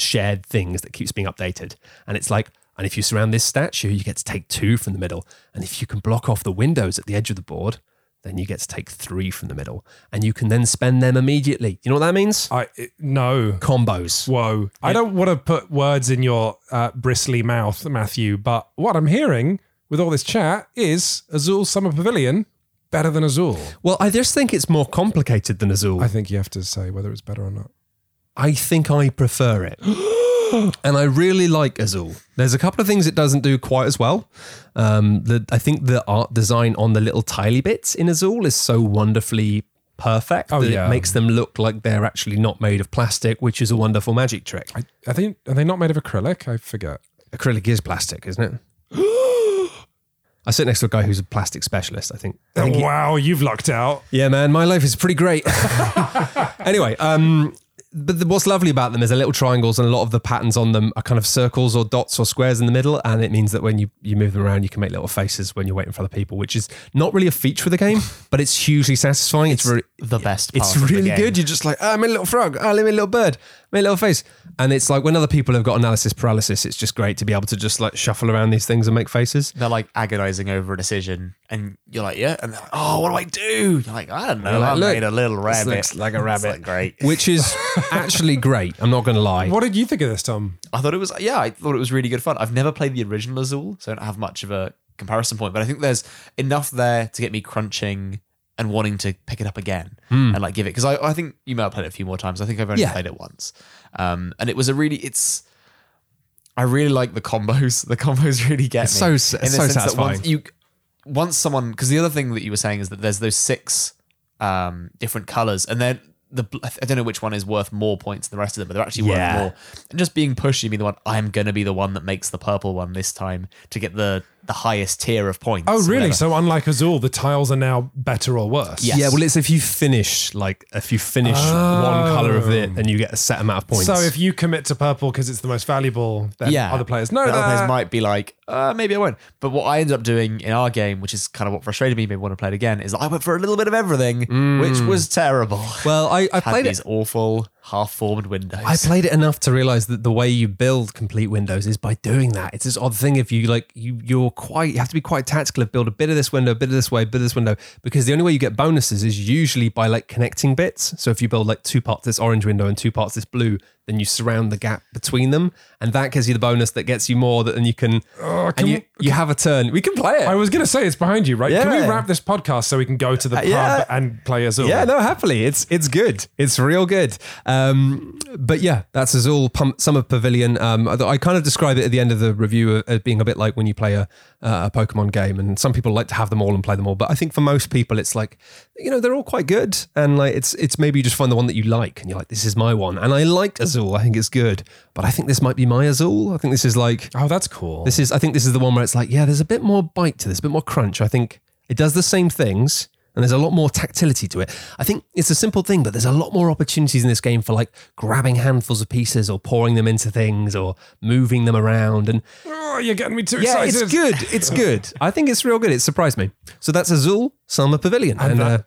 shared things that keeps being updated. And it's like, and if you surround this statue, you get to take two from the middle. And if you can block off the windows at the edge of the board, then you get to take three from the middle. And you can then spend them immediately. You know what that means? I it- no. Combos. Whoa. I don't want to put words in your uh, bristly mouth, Matthew, but what I'm hearing with all this chat is Azul Summer Pavilion better than Azul. Well, I just think it's more complicated than Azul. I think you have to say whether it's better or not. I think I prefer it. (gasps) and I really like Azul. There's a couple of things it doesn't do quite as well. Um, the, I think the art design on the little tily bits in Azul is so wonderfully perfect Oh, that yeah. it makes them look like they're actually not made of plastic, which is a wonderful magic trick. I, I think are they not made of acrylic? I forget. Acrylic is plastic, isn't it? (gasps) I sit next to a guy who's a plastic specialist. I think. I think he- wow, you've lucked out. Yeah, man, my life is pretty great. (laughs) (laughs) anyway, um, but the, what's lovely about them is they're little triangles, and a lot of the patterns on them are kind of circles or dots or squares in the middle, and it means that when you, you move them around, you can make little faces when you're waiting for other people, which is not really a feature of the game, (laughs) but it's hugely satisfying. It's, really The best part it's of the really good. You're just like, oh, I'm a little frog. Oh, let me a little bird. Make a little face. And it's like when other people have got analysis paralysis, it's just great to be able to just like shuffle around these things and make faces. They're like agonizing over a decision, and you're like, yeah, and they're like, oh, what do I do? You're like, I don't know. You're like, I look, made a little rabbit. looks like a (laughs) rabbit. like, great. Which is (laughs) actually great. I'm not going to lie. What did you think of this, Tom? I thought it was, yeah, I thought it was really good fun. I've never played the original Azul, so I don't have much of a comparison point, but I think there's enough there to get me crunching and wanting to pick it up again and like give it because I, I think you may have played it a few more times. I think I've only Yeah. played it once, um, and it was a really it's. I really like the combos. The combos (laughs) really get It's me. so s- In the so satisfying. Once you, once someone, because the other thing that you were saying is that there's those six um, different colors, and then the I don't know which one is worth more points than the rest of them, but they're actually Yeah. worth more. And just being pushy, me the one I'm gonna be the one that makes the purple one this time to get the the highest tier of points. Oh, really? whatever. So unlike Azul, the tiles are now better or worse? Yes. Yeah, well, it's if you finish like if you finish one color of it, then you get a set amount of points. So if you commit to purple because it's the most valuable, then yeah, other players know The that. Other players might be like, uh, maybe I won't. But what I ended up doing in our game, which is kind of what frustrated me, maybe want to play it again, is I went for a little bit of everything, which was terrible. well, I, I (laughs) Had played these it. awful half-formed windows. I played it enough to realize that the way you build complete windows is by doing that. It's this odd thing if you like you you're quite you have to be quite tactical of build a bit of this window, a bit of this way, a bit of this window because the only way you get bonuses is usually by like connecting bits. So if you build like two parts this orange window and two parts this blue, then you surround the gap between them, and that gives you the bonus that gets you more. That then you can, Oh, can and you, we- you have a turn. We can play it. I was going to say it's behind you, right? Yeah. Can we wrap this podcast so we can go to the pub yeah. and play Azul? Yeah, no, happily. It's it's good. It's real good. Um, but yeah, that's Azul Pum- Summer Pavilion. Um, I, I kind of describe it at the end of the review as being a bit like when you play a, a Pokemon game, and some people like to have them all and play them all. But I think for most people, it's like you know they're all quite good, and like it's it's maybe you just find the one that you like, and you're like, this is my one, and I like Azul. I think it's good, but I think this might be my Azul. I think this is like Oh, that's cool. this is I think this is the one where it's like, yeah, there's a bit more bite to this, a bit more crunch. I think it does the same things, And there's a lot more tactility to it. I think it's a simple thing, but there's a lot more opportunities in this game for like grabbing handfuls of pieces or pouring them into things or moving them around. And Oh, you're getting me too yeah, excited. it's good. It's (laughs) good. I think it's real good. It surprised me. So that's Azul Summer Pavilion. And, that- uh,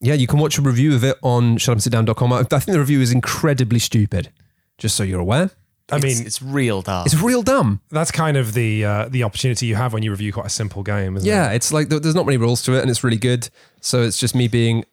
yeah, you can watch a review of it on shutupsitdown.com. I think the review is incredibly stupid, just so you're aware. I mean, it's, it's real dumb. It's real dumb. that's kind of the uh, the opportunity you have when you review quite a simple game, isn't it? Yeah, it's like there's not many rules to it, and it's really good. So it's just me being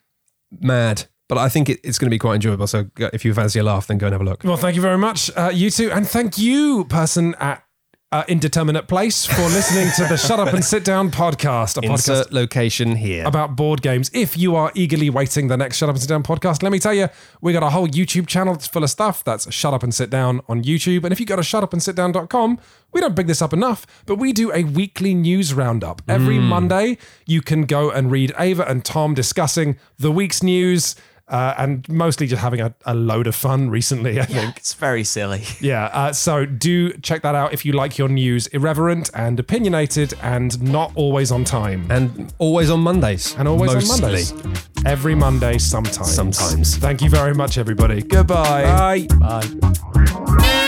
mad, but I think it, it's going to be quite enjoyable. So if you fancy a laugh, then go and have a look. Well, thank you very much, uh, you two, and thank you, person at uh, indeterminate place, for listening to the Shut Up and Sit Down podcast, a podcast location here. about board games. If you are eagerly waiting the next Shut Up and Sit Down podcast, let me tell you, we got a whole YouTube channel that's full of stuff. That's Shut Up and Sit Down on YouTube. And if you go to shutupandsitdown.com, we don't big this up enough, but we do a weekly news roundup. Every Monday, you can go and read Ava and Tom discussing the week's news. Uh, and mostly just having a, a load of fun recently, I think. it's very silly. (laughs) Yeah, uh, so do check that out if you like your news irreverent and opinionated and not always on time. and always on Mondays. And always on Mondays. Every Monday, sometimes. Sometimes. Thank you very much, everybody. Goodbye. Bye. Bye.